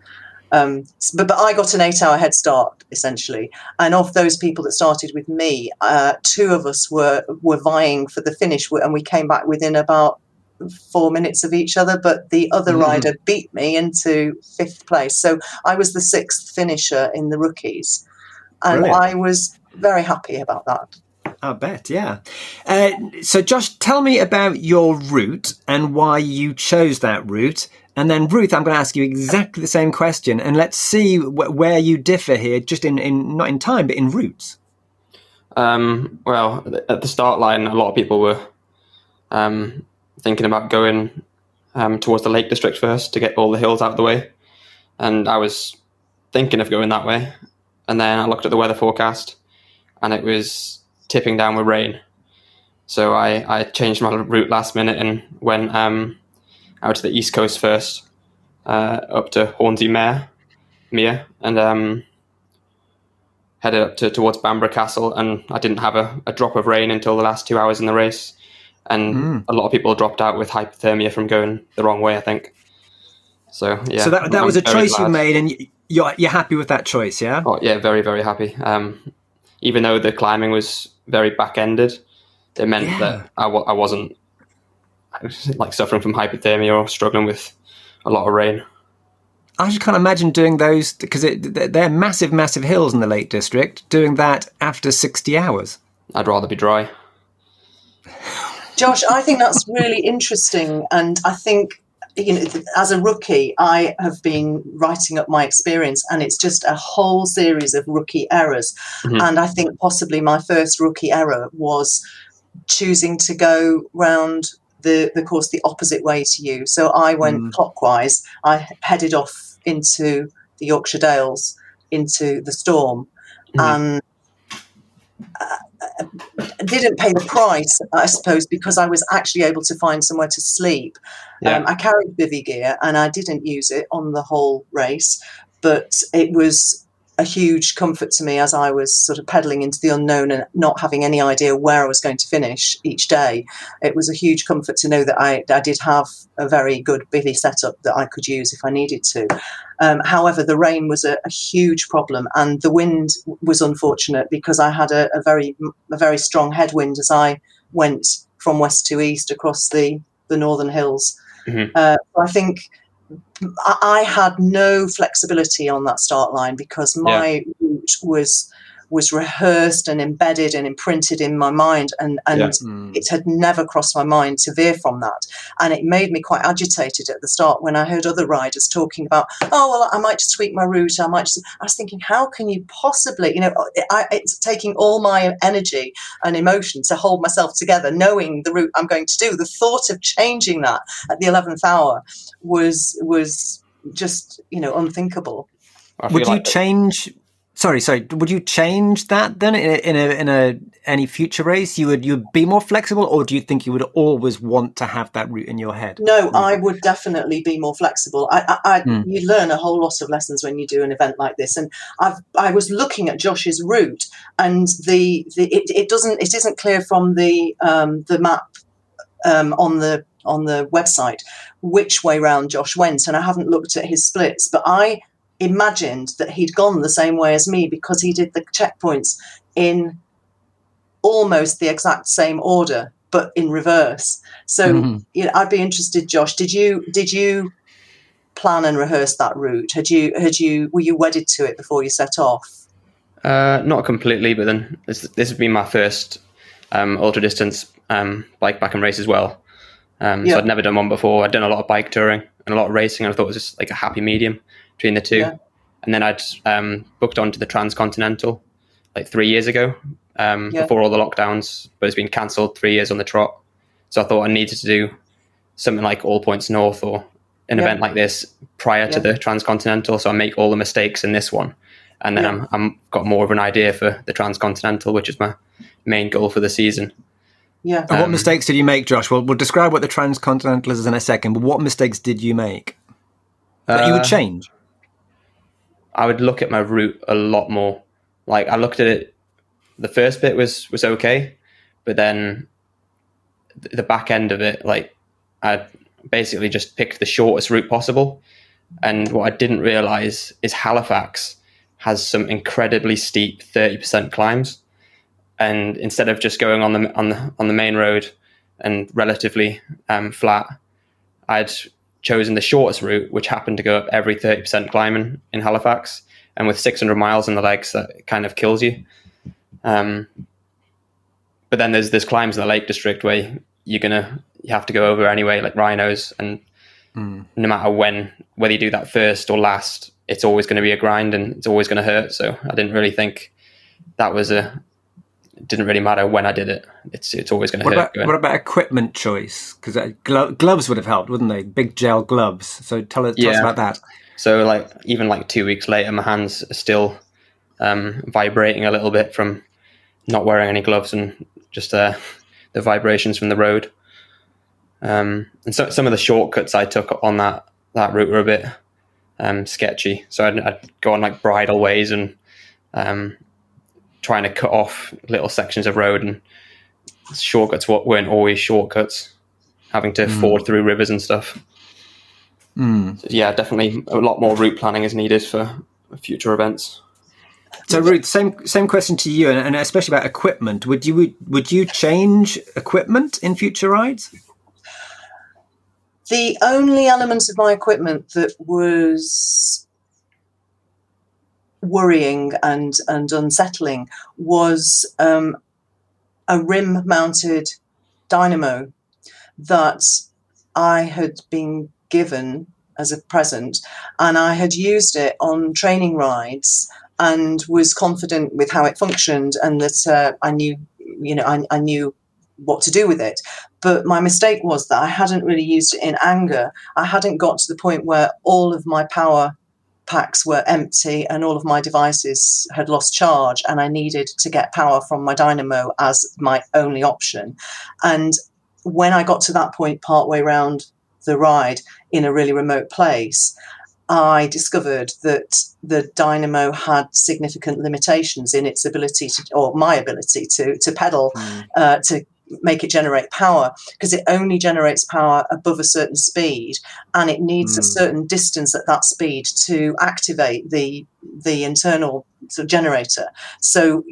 Um, but, but I got an eight hour head start essentially. And of those people that started with me, uh, two of us were, were vying for the finish and we came back within about four minutes of each other. But the other mm. rider beat me into fifth place. So I was the sixth finisher in the rookies. And Brilliant. I was very happy about that. I bet, yeah. Uh, so, Josh, tell me about your route and why you chose that route. And then, Ruth, I'm going to ask you exactly the same question, and let's see wh- where you differ here, just in, in not in time, but in routes. Um, well, at the start line, a lot of people were um, thinking about going um, towards the Lake District first to get all the hills out of the way, and I was thinking of going that way. And then I looked at the weather forecast, and it was tipping down with rain. So I, I changed my route last minute and went um, out to the east coast first, uh, up to Hornsea Mere, Mere, and um, headed up to, towards Bamburgh Castle. And I didn't have a, a, drop of rain until the last two hours in the race. And mm. a lot of people dropped out with hypothermia from going the wrong way, I think. So yeah. So that, that was a choice glad. you made, and you're you're happy with that choice, yeah? Oh yeah, very very happy. Um, even though the climbing was very back ended, it meant yeah. that I w- I wasn't like suffering from hypothermia or struggling with a lot of rain. I just can't imagine doing those because they're massive, massive hills in the Lake District. Doing that after sixty hours. I'd rather be dry. Josh, I think that's really interesting, and I think you know, as a rookie, I have been writing up my experience, and it's just a whole series of rookie errors. Mm-hmm. And I think possibly my first rookie error was choosing to go round the, the course the opposite way to you. So I went mm. clockwise. I headed off into the Yorkshire Dales, into the storm, mm. and uh, didn't pay the price, I suppose, because I was actually able to find somewhere to sleep. Yeah. Um, I carried bivy gear and I didn't use it on the whole race, but it was a huge comfort to me as I was sort of pedaling into the unknown and not having any idea where I was going to finish each day. It was a huge comfort to know that I, I did have a very good bivy setup that I could use if I needed to. Um, however, the rain was a, a, huge problem, and the wind was unfortunate because I had a, a very a very strong headwind as I went from west to east across the the northern hills. Mm-hmm. Uh, I think I had no flexibility on that start line because my yeah. route was was rehearsed and embedded and imprinted in my mind and, and yeah. mm. it had never crossed my mind to veer from that and it made me quite agitated at the start when i heard other riders talking about oh well i might just tweak my route i might just i was thinking how can you possibly you know I, it's taking all my energy and emotion to hold myself together knowing the route i'm going to do the thought of changing that at the 11th hour was was just you know unthinkable would you like change Sorry, sorry. Would you change that then in a, in a, in a any future race? You would you would be more flexible, or do you think you would always want to have that route in your head? No, I would definitely be more flexible. I, I, I mm. you learn a whole lot of lessons when you do an event like this, and I've I was looking at Josh's route, and the, the it, it doesn't it isn't clear from the um, the map um, on the on the website which way round Josh went, and I haven't looked at his splits, but I imagined that he'd gone the same way as me because he did the checkpoints in almost the exact same order but in reverse so mm-hmm. you know i'd be interested josh did you did you plan and rehearse that route? Had you had you were you wedded to it before you set off? Uh, not completely, but then this this has been my first um, ultra distance um, bike back and race as well. Um, Yeah. So I'd never done one before. I'd done a lot of bike touring and a lot of racing, and I thought it was just like a happy medium between the two. Yeah. And then I'd um, booked onto the Transcontinental like three years ago um, Yeah. before all the lockdowns, but it's been cancelled three years on the trot. So I thought I needed to do something like All Points North or an Yeah. event like this prior to the Transcontinental, so I make all the mistakes in this one, and then Yeah. I'm I'm got more of an idea for the Transcontinental, which is my main goal for the season. Yeah. And what Um, mistakes did you make, Josh? Well, we'll describe what the transcontinental is in a second, but what mistakes did you make that you would Uh, change? I would look at my route a lot more. Like I looked at it, the first bit was was okay, but then the back end of it, like I basically just picked the shortest route possible. And what I didn't realize is Halifax has some incredibly steep thirty percent climbs, and instead of just going on the on the on the main road and relatively um, flat, I'd chosen the shortest route, which happened to go up every 30% climbing in Halifax. And with 600 miles in the legs, that kind of kills you. Um, but then there's there's climbs in the Lake District where you're gonna you have to go over anyway, like Wrynose, and no matter when, whether you do that first or last, it's always going to be a grind and it's always going to hurt. So I didn't really think that was a. It didn't really matter when I did it. It's it's always going to hurt. about, going- what about equipment choice? Because uh, glo- gloves would have helped, wouldn't they? Big gel gloves. So tell, us- tell us about that. So like even like two weeks later, my hands are still um, vibrating a little bit from not wearing any gloves and just uh, the vibrations from the road. Um, and so some of the shortcuts I took on that that route were a bit um, sketchy. So I'd, I'd go on like bridle ways and um, trying to cut off little sections of road and shortcuts wa- weren't always shortcuts. Having to hmm. ford through rivers and stuff hmm. yeah, definitely a lot more route planning is needed for future events. So, Ruth, same same question to you, and, and especially about equipment. Would you would you change equipment in future rides? The only element of my equipment that was worrying and, and unsettling was um, a rim mounted dynamo that I had been given as a present, and I had used it on training rides and was confident with how it functioned and that uh, I knew, you know, I, I knew what to do with it. But my mistake was that I hadn't really used it in anger. I hadn't got to the point where all of my power packs were empty and all of my devices had lost charge and I needed to get power from my dynamo as my only option. And when I got to that point partway round the ride in a really remote place, I discovered that the dynamo had significant limitations in its ability to, or my ability to, to pedal, uh, to make it generate power, because it only generates power above a certain speed, and it needs a Mm. certain distance at that speed to activate the the internal sort of generator. So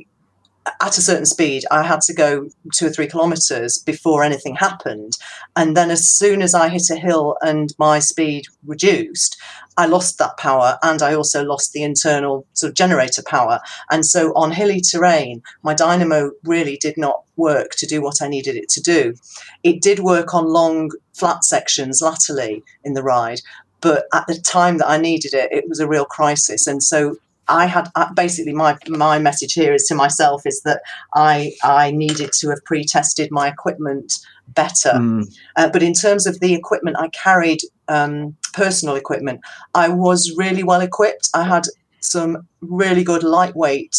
at a certain speed, I had to go two or three kilometers before anything happened. And then, as soon as I hit a hill and my speed reduced, I lost that power and I also lost the internal sort of generator power. And so, on hilly terrain, my dynamo really did not work to do what I needed it to do. It did work on long, flat sections latterly in the ride. But at the time that I needed it, it was a real crisis. And so I had uh, basically my my message here is to myself is that I I needed to have pre-tested my equipment better. Mm. Uh, but in terms of the equipment I carried, um, personal equipment, I was really well equipped. I had some really good lightweight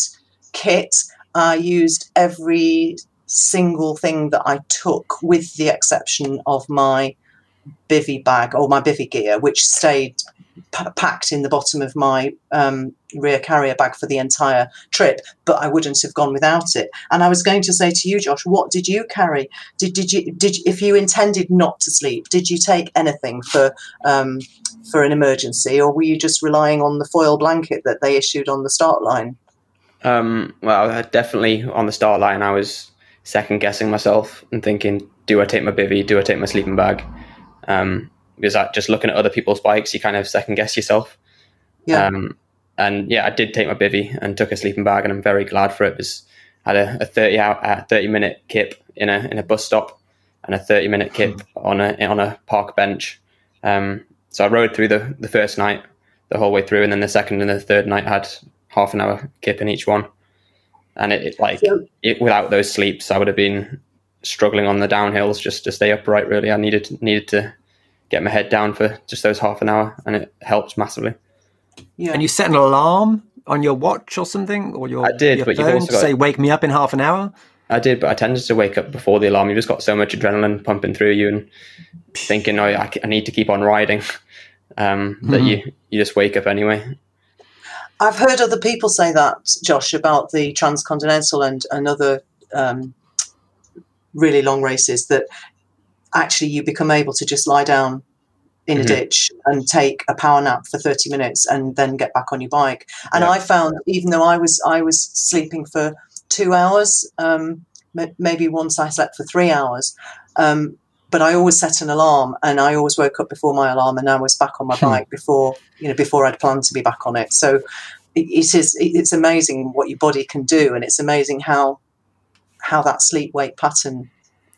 kit. I used every single thing that I took, with the exception of my bivy bag or my bivy gear, which stayed p- packed in the bottom of my um, rear carrier bag for the entire trip. But I wouldn't have gone without it. And I was going to say to you, Josh, what did you carry? Did did you did if you intended not to sleep? Did you take anything for um, for an emergency, or were you just relying on the foil blanket that they issued on the start line? Um, well, definitely on the start line, I was second guessing myself and thinking, do I take my bivy? Do I take my sleeping bag? Um, because I, just looking at other people's bikes, you kind of second guess yourself. Yeah. Um, and yeah, I did take my bivy and took a sleeping bag, and I'm very glad for it because I had a, a 30 hour, a 30 minute kip in a in a bus stop and a 30 minute kip on a on a park bench. Um, so I rode through the the first night the whole way through, and then the second and the third night I had half an hour kip in each one. And it, it like it, without those sleeps, I would have been struggling on the downhills just to stay upright. Really, I needed needed to get my head down for just those half an hour, and it helps massively. Yeah. And you set an alarm on your watch or something, or your I did, your but you've phone also to got- say "Wake me up in half an hour." I did, but I tended to wake up before the alarm. You just got so much adrenaline pumping through you, and thinking, "Oh, I, I need to keep on riding," um, that you you just wake up anyway. I've heard other people say that, Josh, about the transcontinental and, and other um, really long races that actually you become able to just lie down in Mhm. a ditch and take a power nap for 30 minutes and then get back on your bike. And Yeah. I found even though I was I was sleeping for two hours, um, m- maybe once I slept for three hours, um, but I always set an alarm and I always woke up before my alarm and I was back on my Hmm. bike before you know before I'd planned to be back on it. So it, it is it's amazing what your body can do and it's amazing how how that sleep wake pattern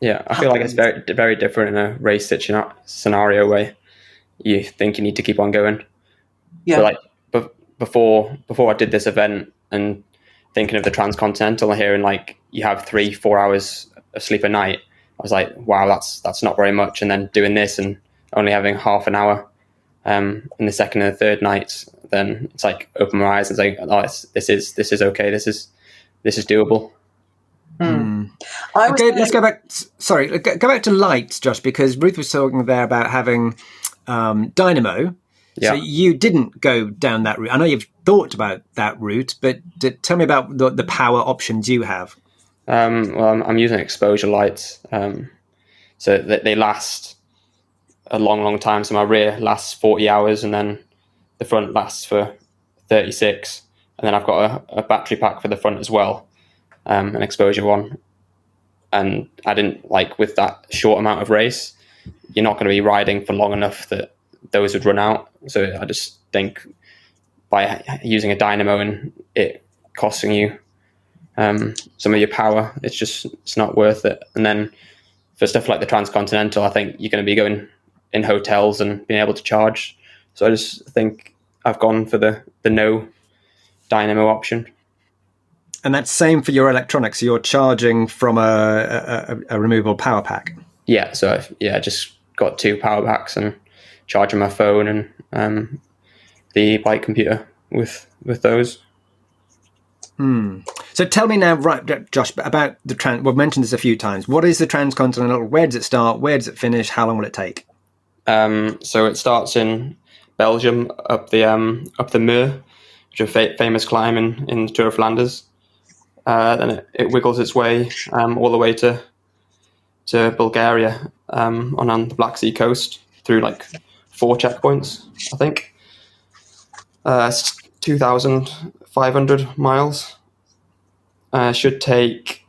Yeah, I feel like it's very very different in a race situ- scenario where you think you need to keep on going. yeah But like, before before I did this event and thinking of the transcontinental here and like you have three four hours of sleep a night, I was like, wow, that's that's not very much. And then doing this and only having half an hour um, in the second and the third nights, then it's like open my eyes and say, oh, it's, this is this is okay. This is this is doable. Hmm. I was Okay, let's go back. Sorry, go go back to lights, Josh, because Ruth was talking there about having um, dynamo. So you didn't go down that route. I know you've thought about that route, but d- tell me about the, the power options you have. Um, well, I'm, I'm using exposure lights, um, so that they last a long, long time. So my rear lasts 40 hours, and then the front lasts for 36. And then I've got a, a battery pack for the front as well, um, an exposure one. And I didn't like with that short amount of race, you're not going to be riding for long enough that those would run out. So I just think by using a dynamo and it costing you um, some of your power. It's just it's not worth it. And then for stuff like the transcontinental, I think you're going to be going in hotels and being able to charge. So I just think I've gone for the the no dynamo option. And that's same for your electronics. So you're charging from a, a, a- a removable power pack. Yeah, so I've, yeah, I just got two power packs and charging my phone and um, the bike computer with with those. Hmm. So tell me now, right, Josh, about the trans. We've mentioned this a few times. What is the transcontinental? Where does it start? Where does it finish? How long will it take? Um, so it starts in Belgium up the um, up the Muur, which is a fa- famous climb in, in the Tour of Flanders. Uh, then it, it wiggles its way um, all the way to to Bulgaria um, on, on the Black Sea coast through like four checkpoints, I think. Uh, it's 2,500 miles. Uh, should take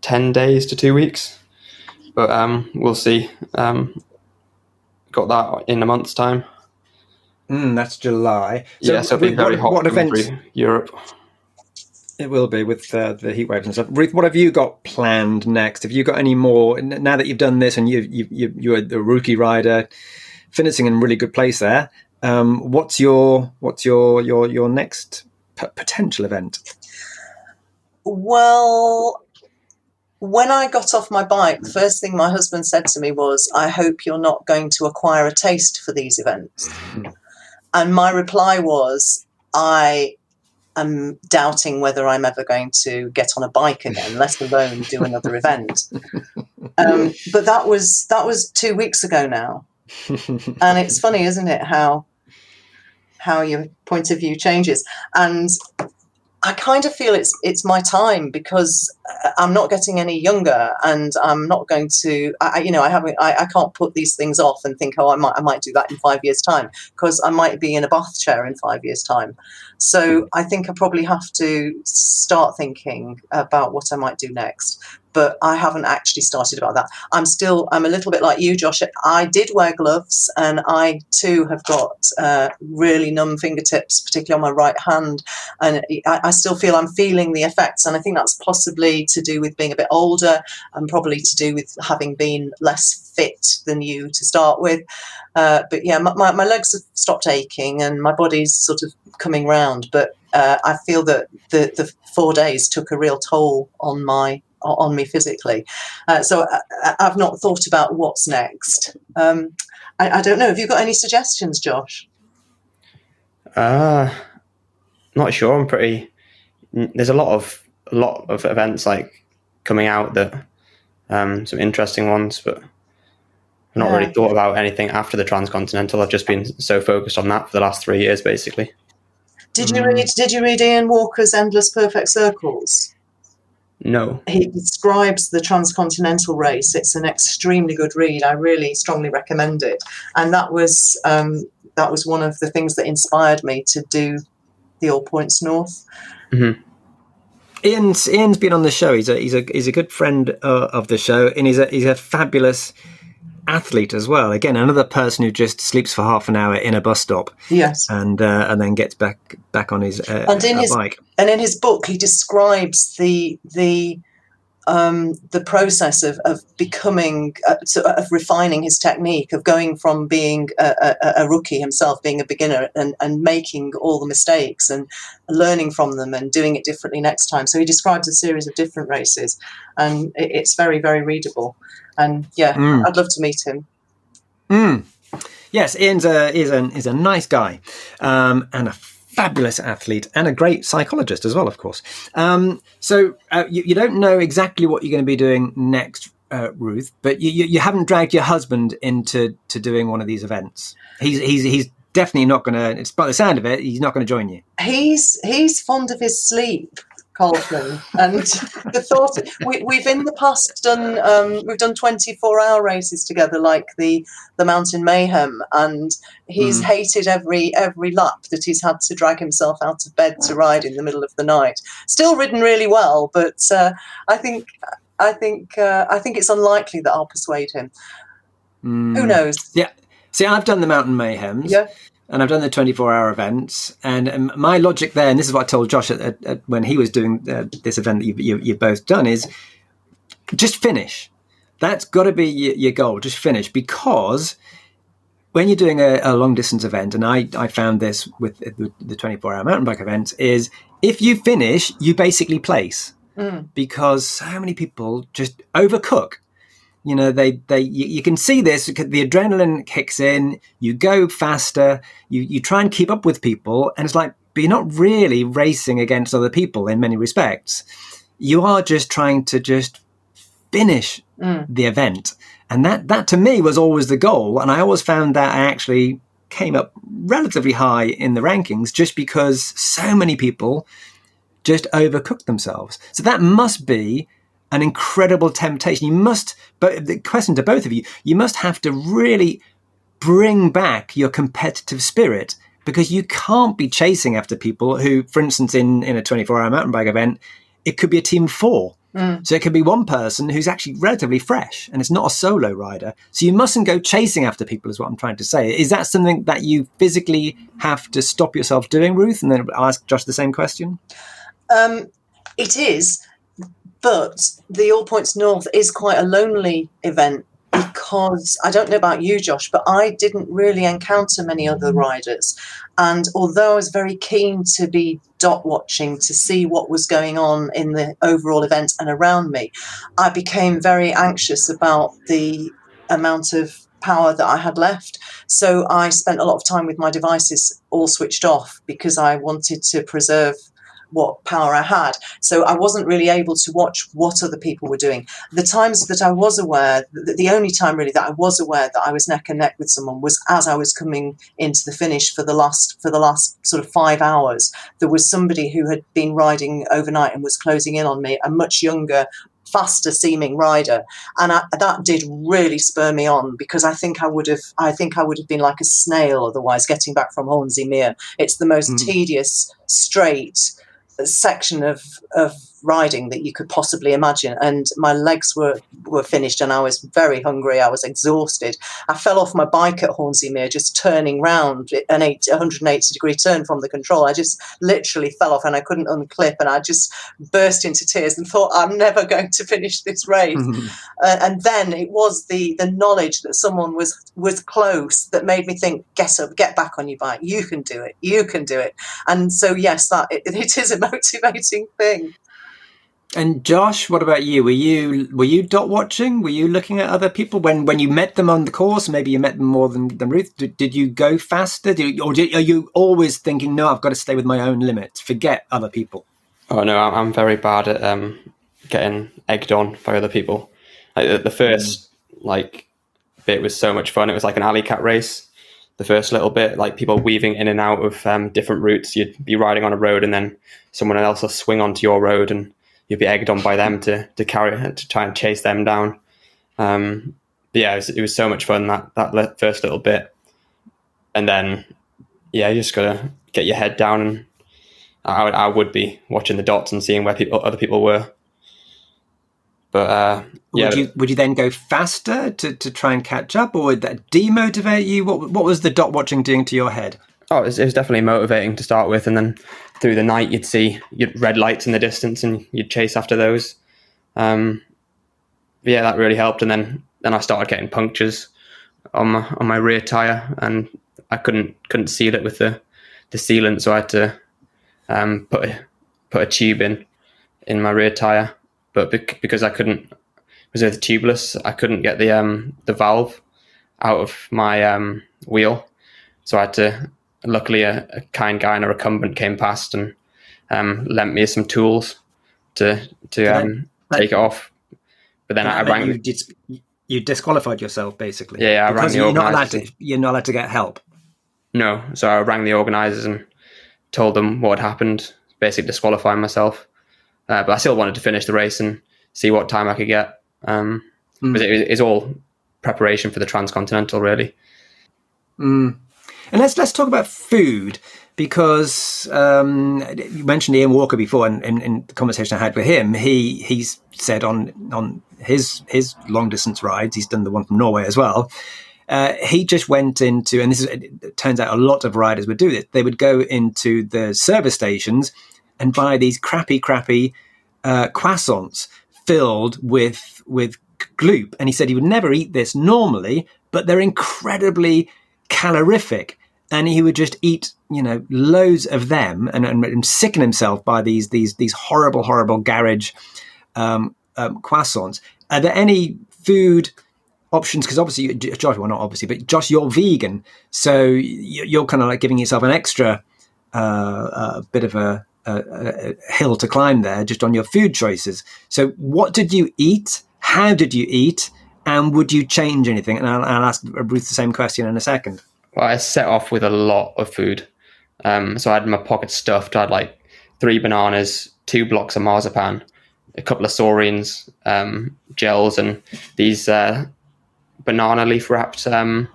10 days to two weeks, but um, we'll see. Um, got that in a month's time. Mm, that's July. yeah, so it'll be what, very hot What events? Europe. It will be with uh, the heat waves and stuff. Ruth, what have you got planned next? Have you got any more now that you've done this and you you you you're the rookie rider, finishing in a really good place there? Um, what's your what's your your your next p- potential event? Well, when I got off my bike, the first thing my husband said to me was, I hope you're not going to acquire a taste for these events. And my reply was, I am doubting whether I'm ever going to get on a bike again, let alone do another event. Um, but that was that was two weeks ago now. and it's funny, isn't it, how how your point of view changes. And I kind of feel it's it's my time because uh, I'm not getting any younger, and I'm not going to. I, I- you know, I haven't. I, I can't put these things off and think, oh, I might I might do that in five years' time because I might be in a bath chair in five years' time. So I think I probably have to start thinking about what I might do next. But I haven't actually started about that. I'm still, I'm a little bit like you, Josh. I did wear gloves, and I too have got uh, really numb fingertips, particularly on my right hand, and I, I, still feel I'm feeling the effects. And I think that's possibly to do with being a bit older, and probably to do with having been less fit than you to start with. Uh, but yeah, my, my, my legs have stopped aching, and my body's sort of coming round. But uh, I feel that the, the four days took a real toll on my on me physically. Uh, so I, have not thought about what's next. Um, I, I, don't know. Have you got any suggestions, Josh? Uh, not sure. I'm pretty. There's a lot of a lot of events like coming out that um, some interesting ones, but I've not yeah. really thought about anything after the transcontinental. I've just been so focused on that for the last three years, basically. Did you read? Did you read Ian Walker's Endless Perfect Circles? No. He describes the transcontinental race. It's an extremely good read. I really strongly recommend it. And that was um, that was one of the things that inspired me to do the All Points North. Mm-hmm. Ian's Ian's been on the show. He's a he's a he's a good friend uh, of the show, and he's a he's a fabulous athlete as well. Again, another person who just sleeps for half an hour in a bus stop. Yes, and uh, and then gets back back on his uh, and in his, bike. And in his book, he describes the the um, the process of, of becoming, uh, of refining his technique, of going from being a, a, a, rookie himself, being a beginner, and, and making all the mistakes and learning from them and doing it differently next time. So he describes a series of different races, and it, it's very, very readable. And yeah, mm. I'd love to meet him. Mm. Yes, Ian's a, is, a, is a nice guy um, and a fabulous athlete and a great psychologist as well, of course. Um, so uh, you, you, don't know exactly what you're going to be doing next, uh, Ruth, but you, you, you, haven't dragged your husband into to doing one of these events. He's he's he's definitely not going to. It's by the sound of it, he's not going to join you. He's he's fond of his sleep. Carlton. and the thought we, have in the past done um, we've done 24 hour races together, like the the Mountain Mayhem, and he's mm. hated every every lap that he's had to drag himself out of bed to ride in the middle of the night. Still ridden really well, but uh, I think I think uh, I think it's unlikely that I'll persuade him. Mm. Who knows? Yeah. See, I've done the Mountain Mayhems. Yeah and I've done the 24 hour events. And um, my logic there, and this is what I told Josh at, at, at, when he was doing uh, this event that you, have you, both done, is just finish. That's got to be your, your, goal. Just finish because when you're doing a, a, long distance event, and I, I found this with the 24 hour mountain bike event, is if you finish, you basically place. Mm. Because so many people just overcook you know they they you, you, can see this the adrenaline kicks in you go faster you you try and keep up with people and it's like but you're not really racing against other people in many respects. You are just trying to just finish mm. the event. And that that to me was always the goal and i always found that i actually came up relatively high in the rankings just because so many people just overcooked themselves. So that must be an incredible temptation. You must, but the question to both of you, you must have to really bring back your competitive spirit because you can't be chasing after people who, for instance, in, in a 24 hour mountain bike event, it could be a team of four. Mm. So it could be one person who's actually relatively fresh and it's not a solo rider. So you mustn't go chasing after people, is what I'm trying to say. Is that something that you physically have to stop yourself doing, Ruth? And then I'll ask Josh the same question. Um, it is. But the All Points North is quite a lonely event because I don't know about you, Josh, but I didn't really encounter many other riders. And although I was very keen to be dot watching to see what was going on in the overall event and around me, I became very anxious about the amount of power that I had left. So I spent a lot of time with my devices all switched off because I wanted to preserve what power I had. So I wasn't really able to watch what other people were doing. The times that I was aware, the, only time really that I was aware that I was neck and neck with someone was as I was coming into the finish for the last for the last sort of five hours. There was somebody who had been riding overnight and was closing in on me, a much younger, faster seeming rider and I, that did really spur me on because I think I would have I think I would have been like a snail otherwise getting back from Hornsea Mere it's the most mm. tedious straight section of of riding that you could possibly imagine. And my legs were, were finished and I was very hungry. I was exhausted. I fell off my bike at Hornsea Mere, just turning round an eight, 180 degree turn from the control. I just literally fell off and I couldn't unclip. And I just burst into tears and thought, I'm never going to finish this race. Mm-hmm. Uh, and then it was the, the knowledge that someone was, was close that made me think, get up, get back on your bike. You can do it. You can do it. And so, yes, that it, it is a motivating thing. And Josh, what about you? Were you were you dot watching? Were you looking at other people when when you met them on the course? Maybe you met them more than, than Ruth. Did, did you go faster, did you, or did, are you always thinking, no, I've got to stay with my own limits, forget other people? Oh no, I'm very bad at um, getting egged on by other people. Like the, first mm. like bit was so much fun. It was like an alley cat race. The first little bit, like people weaving in and out of um, different routes. You'd be riding on a road, and then someone else will swing onto your road, and you'd be egged on by them to to carry to try and chase them down. Um, but yeah, it was, it was so much fun that that first little bit, and then yeah, you just gotta get your head down, and I would I would be watching the dots and seeing where people other people were. But uh, yeah, would you would you then go faster to, to try and catch up, or would that demotivate you? What what was the dot watching doing to your head? Oh, it was, it was definitely motivating to start with, and then through the night you'd see you'd red lights in the distance and you'd chase after those. Um, yeah, that really helped. And then then I started getting punctures on my on my rear tire, and I couldn't couldn't seal it with the the sealant, so I had to um, put a, put a tube in in my rear tire. But bec- because I couldn't was with tubeless, I couldn't get the um, the valve out of my um, wheel, so I had to luckily a, a, kind guy and a recumbent came past and um, lent me some tools to to um, take it off. But then I, I rang. You, dis- you disqualified yourself basically. Yeah, yeah I because rang the you're not allowed to. You're not allowed to get help. No, so I rang the organisers and told them what had happened, basically disqualifying myself. Uh, but I still wanted to finish the race and see what time I could get. Um, mm. it, it's all preparation for the transcontinental, really. Mm. And let's let's talk about food because um, you mentioned Ian Walker before, and in, the conversation I had with him, he he's said on on his his long distance rides, he's done the one from Norway as well. Uh, he just went into, and this is, it turns out a lot of riders would do this. They would go into the service stations and buy these crappy, crappy uh, croissants filled with with gloop. And he said he would never eat this normally, but they're incredibly calorific and he would just eat, you know, loads of them and, and, and sicken himself by these these these horrible, horrible garage um, um, croissants. Are there any food options? Because obviously, Josh, well, not obviously, but Josh, you're vegan, so you're kind of like giving yourself an extra uh, bit of a, a, a hill to climb there, just on your food choices. So, what did you eat? How did you eat? And would you change anything? And I'll, I'll ask Ruth the same question in a second. Well, I set off with a lot of food. Um, so I had my pocket stuffed. I had like three bananas, two blocks of marzipan, a couple of saurians, um, gels, and these uh, banana leaf wrapped um,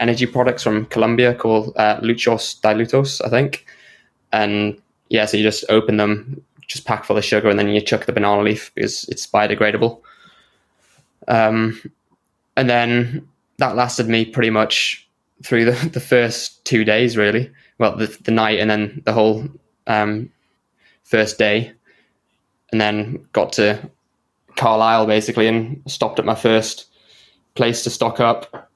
energy products from Colombia called uh, Luchos Dilutos, I think. And yeah, so you just open them, just pack full of sugar, and then you chuck the banana leaf because it's biodegradable. Um, and then that lasted me pretty much through the, the first two days, really. Well, the, the night and then the whole um, first day. And then got to Carlisle basically and stopped at my first place to stock up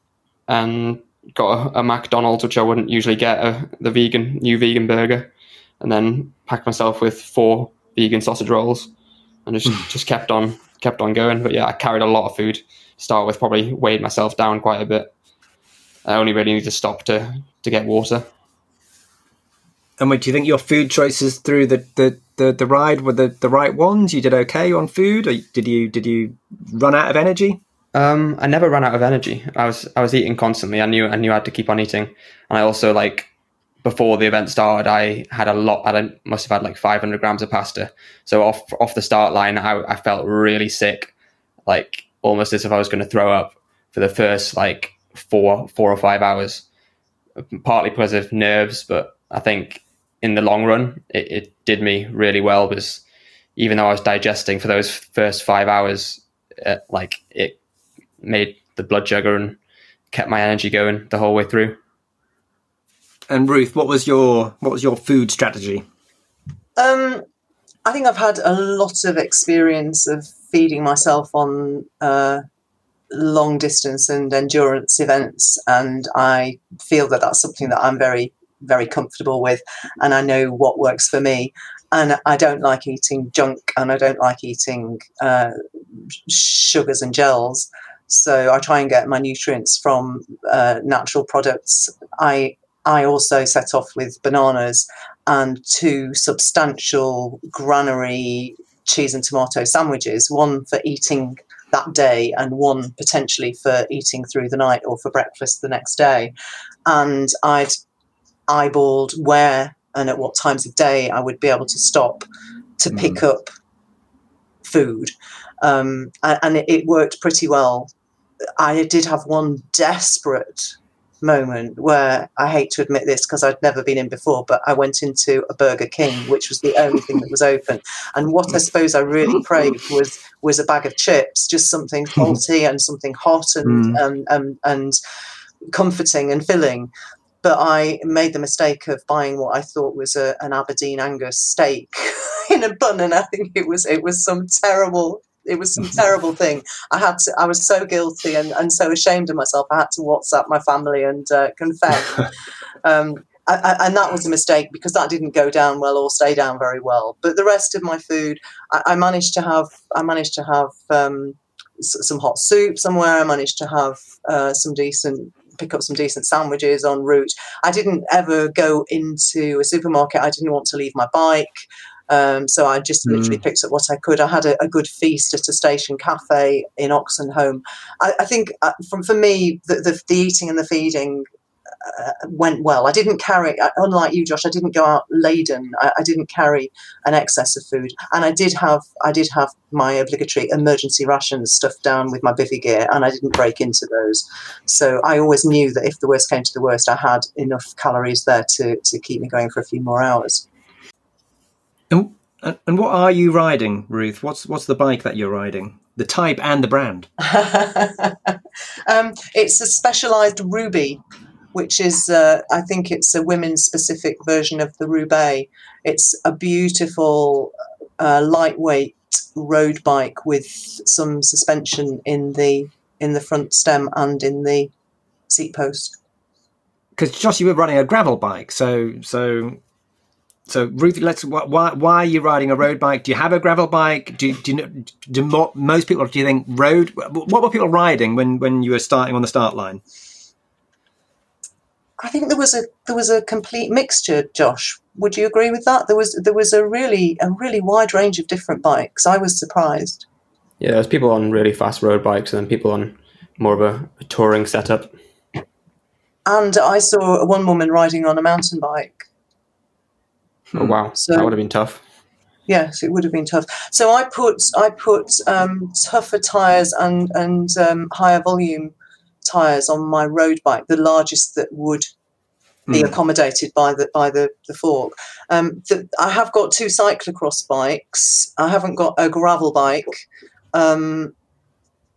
and got a, a McDonald's, which I wouldn't usually get, a, the vegan, new vegan burger. And then packed myself with four vegan sausage rolls and just, just kept on kept on going. But yeah, I carried a lot of food to start with, probably weighed myself down quite a bit. I only really need to stop to to get water. And what do you think your food choices through the, the, the, the ride were the, the right ones? You did okay on food, or did you did you run out of energy? Um, I never ran out of energy. I was I was eating constantly. I knew I knew I had to keep on eating, and I also like before the event started, I had a lot. I must have had like 500 grams of pasta. So off off the start line, I, I felt really sick, like almost as if I was going to throw up for the first like four four or five hours, partly because of nerves, but I think in the long run it, it did me really well because even though I was digesting for those first five hours, uh, like it made the blood sugar and kept my energy going the whole way through. And Ruth, what was your what was your food strategy? Um, I think I've had a lot of experience of feeding myself on uh, long distance and endurance events, and I feel that that's something that I'm very very comfortable with, and I know what works for me. And I don't like eating junk, and I don't like eating uh, sugars and gels. So I try and get my nutrients from uh, natural products. I I also set off with bananas and two substantial granary cheese and tomato sandwiches, one for eating that day and one potentially for eating through the night or for breakfast the next day. And I'd eyeballed where and at what times of day I would be able to stop to Mm. pick up food. Um, and it, it worked pretty well. I did have one desperate moment where I hate to admit this because I'd never been in before, but I went into a Burger King, which was the only thing that was open. And what I suppose I really craved was was a bag of chips, just something salty and something hot and Mm. and, and and comforting and filling. But I made the mistake of buying what I thought was a, an Aberdeen Angus steak in a bun, and I think it was it was some terrible it was some terrible thing. I had to. I was so guilty and, and so ashamed of myself. I had to WhatsApp my family and uh, confess. um, I, I, and that was a mistake because that didn't go down well or stay down very well. But the rest of my food, I, I managed to have. I managed to have um, s- some hot soup somewhere. I managed to have uh, some decent. Pick up some decent sandwiches en route. I didn't ever go into a supermarket. I didn't want to leave my bike. Um, so I just literally picked up what I could. I had a, a good feast at a station cafe in Oxenholme. I, I think uh, from for me, the, the, the eating and the feeding uh, went well. I didn't carry, uh, unlike you, Josh. I didn't go out laden. I, I didn't carry an excess of food, and I did have I did have my obligatory emergency rations stuffed down with my bivy gear, and I didn't break into those. So I always knew that if the worst came to the worst, I had enough calories there to to keep me going for a few more hours. And, and what are you riding, Ruth? What's what's the bike that you're riding? The type and the brand. um, it's a specialized Ruby, which is, uh, I think it's a women's specific version of the Roubaix. It's a beautiful, uh, lightweight road bike with some suspension in the in the front stem and in the seat post. Because Josh, you were running a gravel bike, so so so Ruth, let's why why are you riding a road bike? Do you have a gravel bike? Do do you know, do mo- most people? Do you think road? What were people riding when when you were starting on the start line? I think there was a there was a complete mixture, Josh. Would you agree with that? There was there was a really a really wide range of different bikes. I was surprised. Yeah, there was people on really fast road bikes and then people on more of a, a touring setup. And I saw one woman riding on a mountain bike. Oh wow, So- that would have been tough. Yes, it would have been tough. So I put I put um, tougher tires and and um, higher volume tires on my road bike, the largest that would be Mm. accommodated by the by the the fork. Um, the, I have got two cyclocross bikes. I haven't got a gravel bike. Um,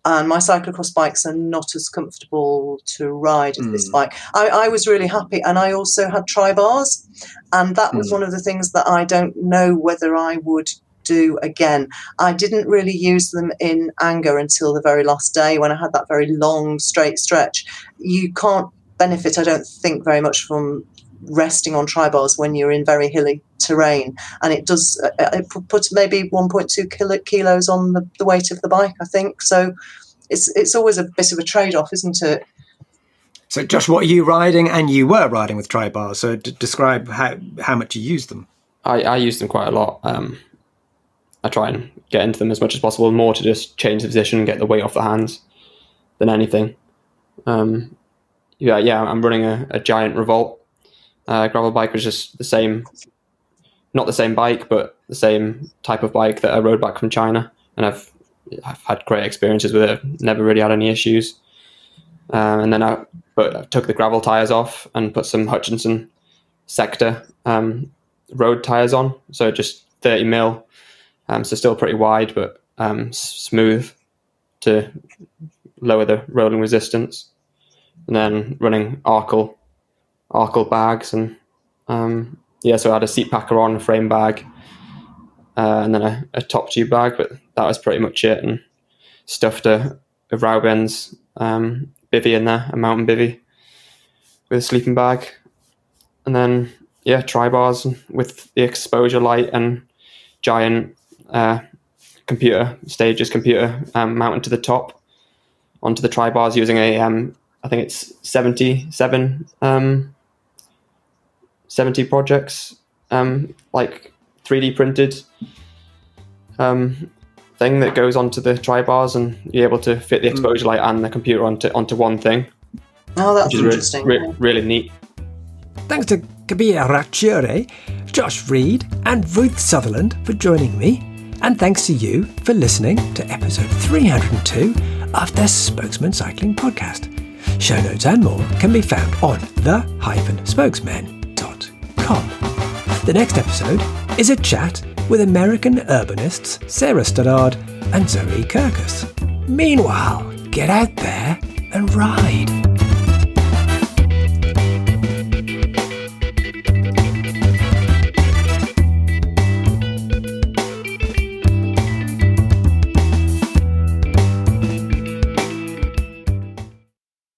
and my cyclocross bikes are not as comfortable to ride as this Mm. bike. I, I was really happy, and I also had tri bars, and that was Mm. one of the things that I don't know whether I would do again. I didn't really use them in anger until the very last day when I had that very long straight stretch. You can't benefit, I don't think, very much from resting on tri bars when you're in very hilly terrain, and it does uh, it puts maybe 1.2 kilo, kilos on the, the weight of the bike. I think so. It's it's always a bit of a trade off, isn't it? So Josh, what are you riding? And you were riding with tri bars. So d- describe how how much you use them. I, I use them quite a lot. Um, I try and get into them as much as possible, more to just change the position and get the weight off the hands than anything. Um, yeah, yeah, I'm running a, a giant Revolt uh, gravel bike, was just the same, not the same bike, but the same type of bike that I rode back from China, and I've I've had great experiences with it. I've never really had any issues. Um, and then I, but I took the gravel tires off and put some Hutchinson Sector um, road tires on, so just 30 mil Um, so still pretty wide, but um, smooth to lower the rolling resistance. And then running Arkle, Arkle bags, and um, yeah, so I had a seat packer on, a frame bag, uh, and then a, a, top tube bag, but that was pretty much it. And stuffed a, a Raubenz um, bivy in there, a mountain bivy with a sleeping bag, and then yeah, tri bars with the exposure light and giant uh, computer stages computer um, mounted to the top onto the tri bars using a um, I think it's 77 um, 70 projects um, like 3D printed um, thing that goes onto the tri bars and you're able to fit the hmm. exposure light and the computer onto onto one thing. Oh, that's interesting. Re- re- really neat. Thanks to Kabir Rachure, Josh Reid, and Ruth Sutherland for joining me. And thanks to you for listening to episode 302 of the Spokesmen Cycling Podcast. Show notes and more can be found on The next episode is a chat with American urbanists Sarah Stoddard and Zoe Kirkus. Meanwhile, get out there and ride.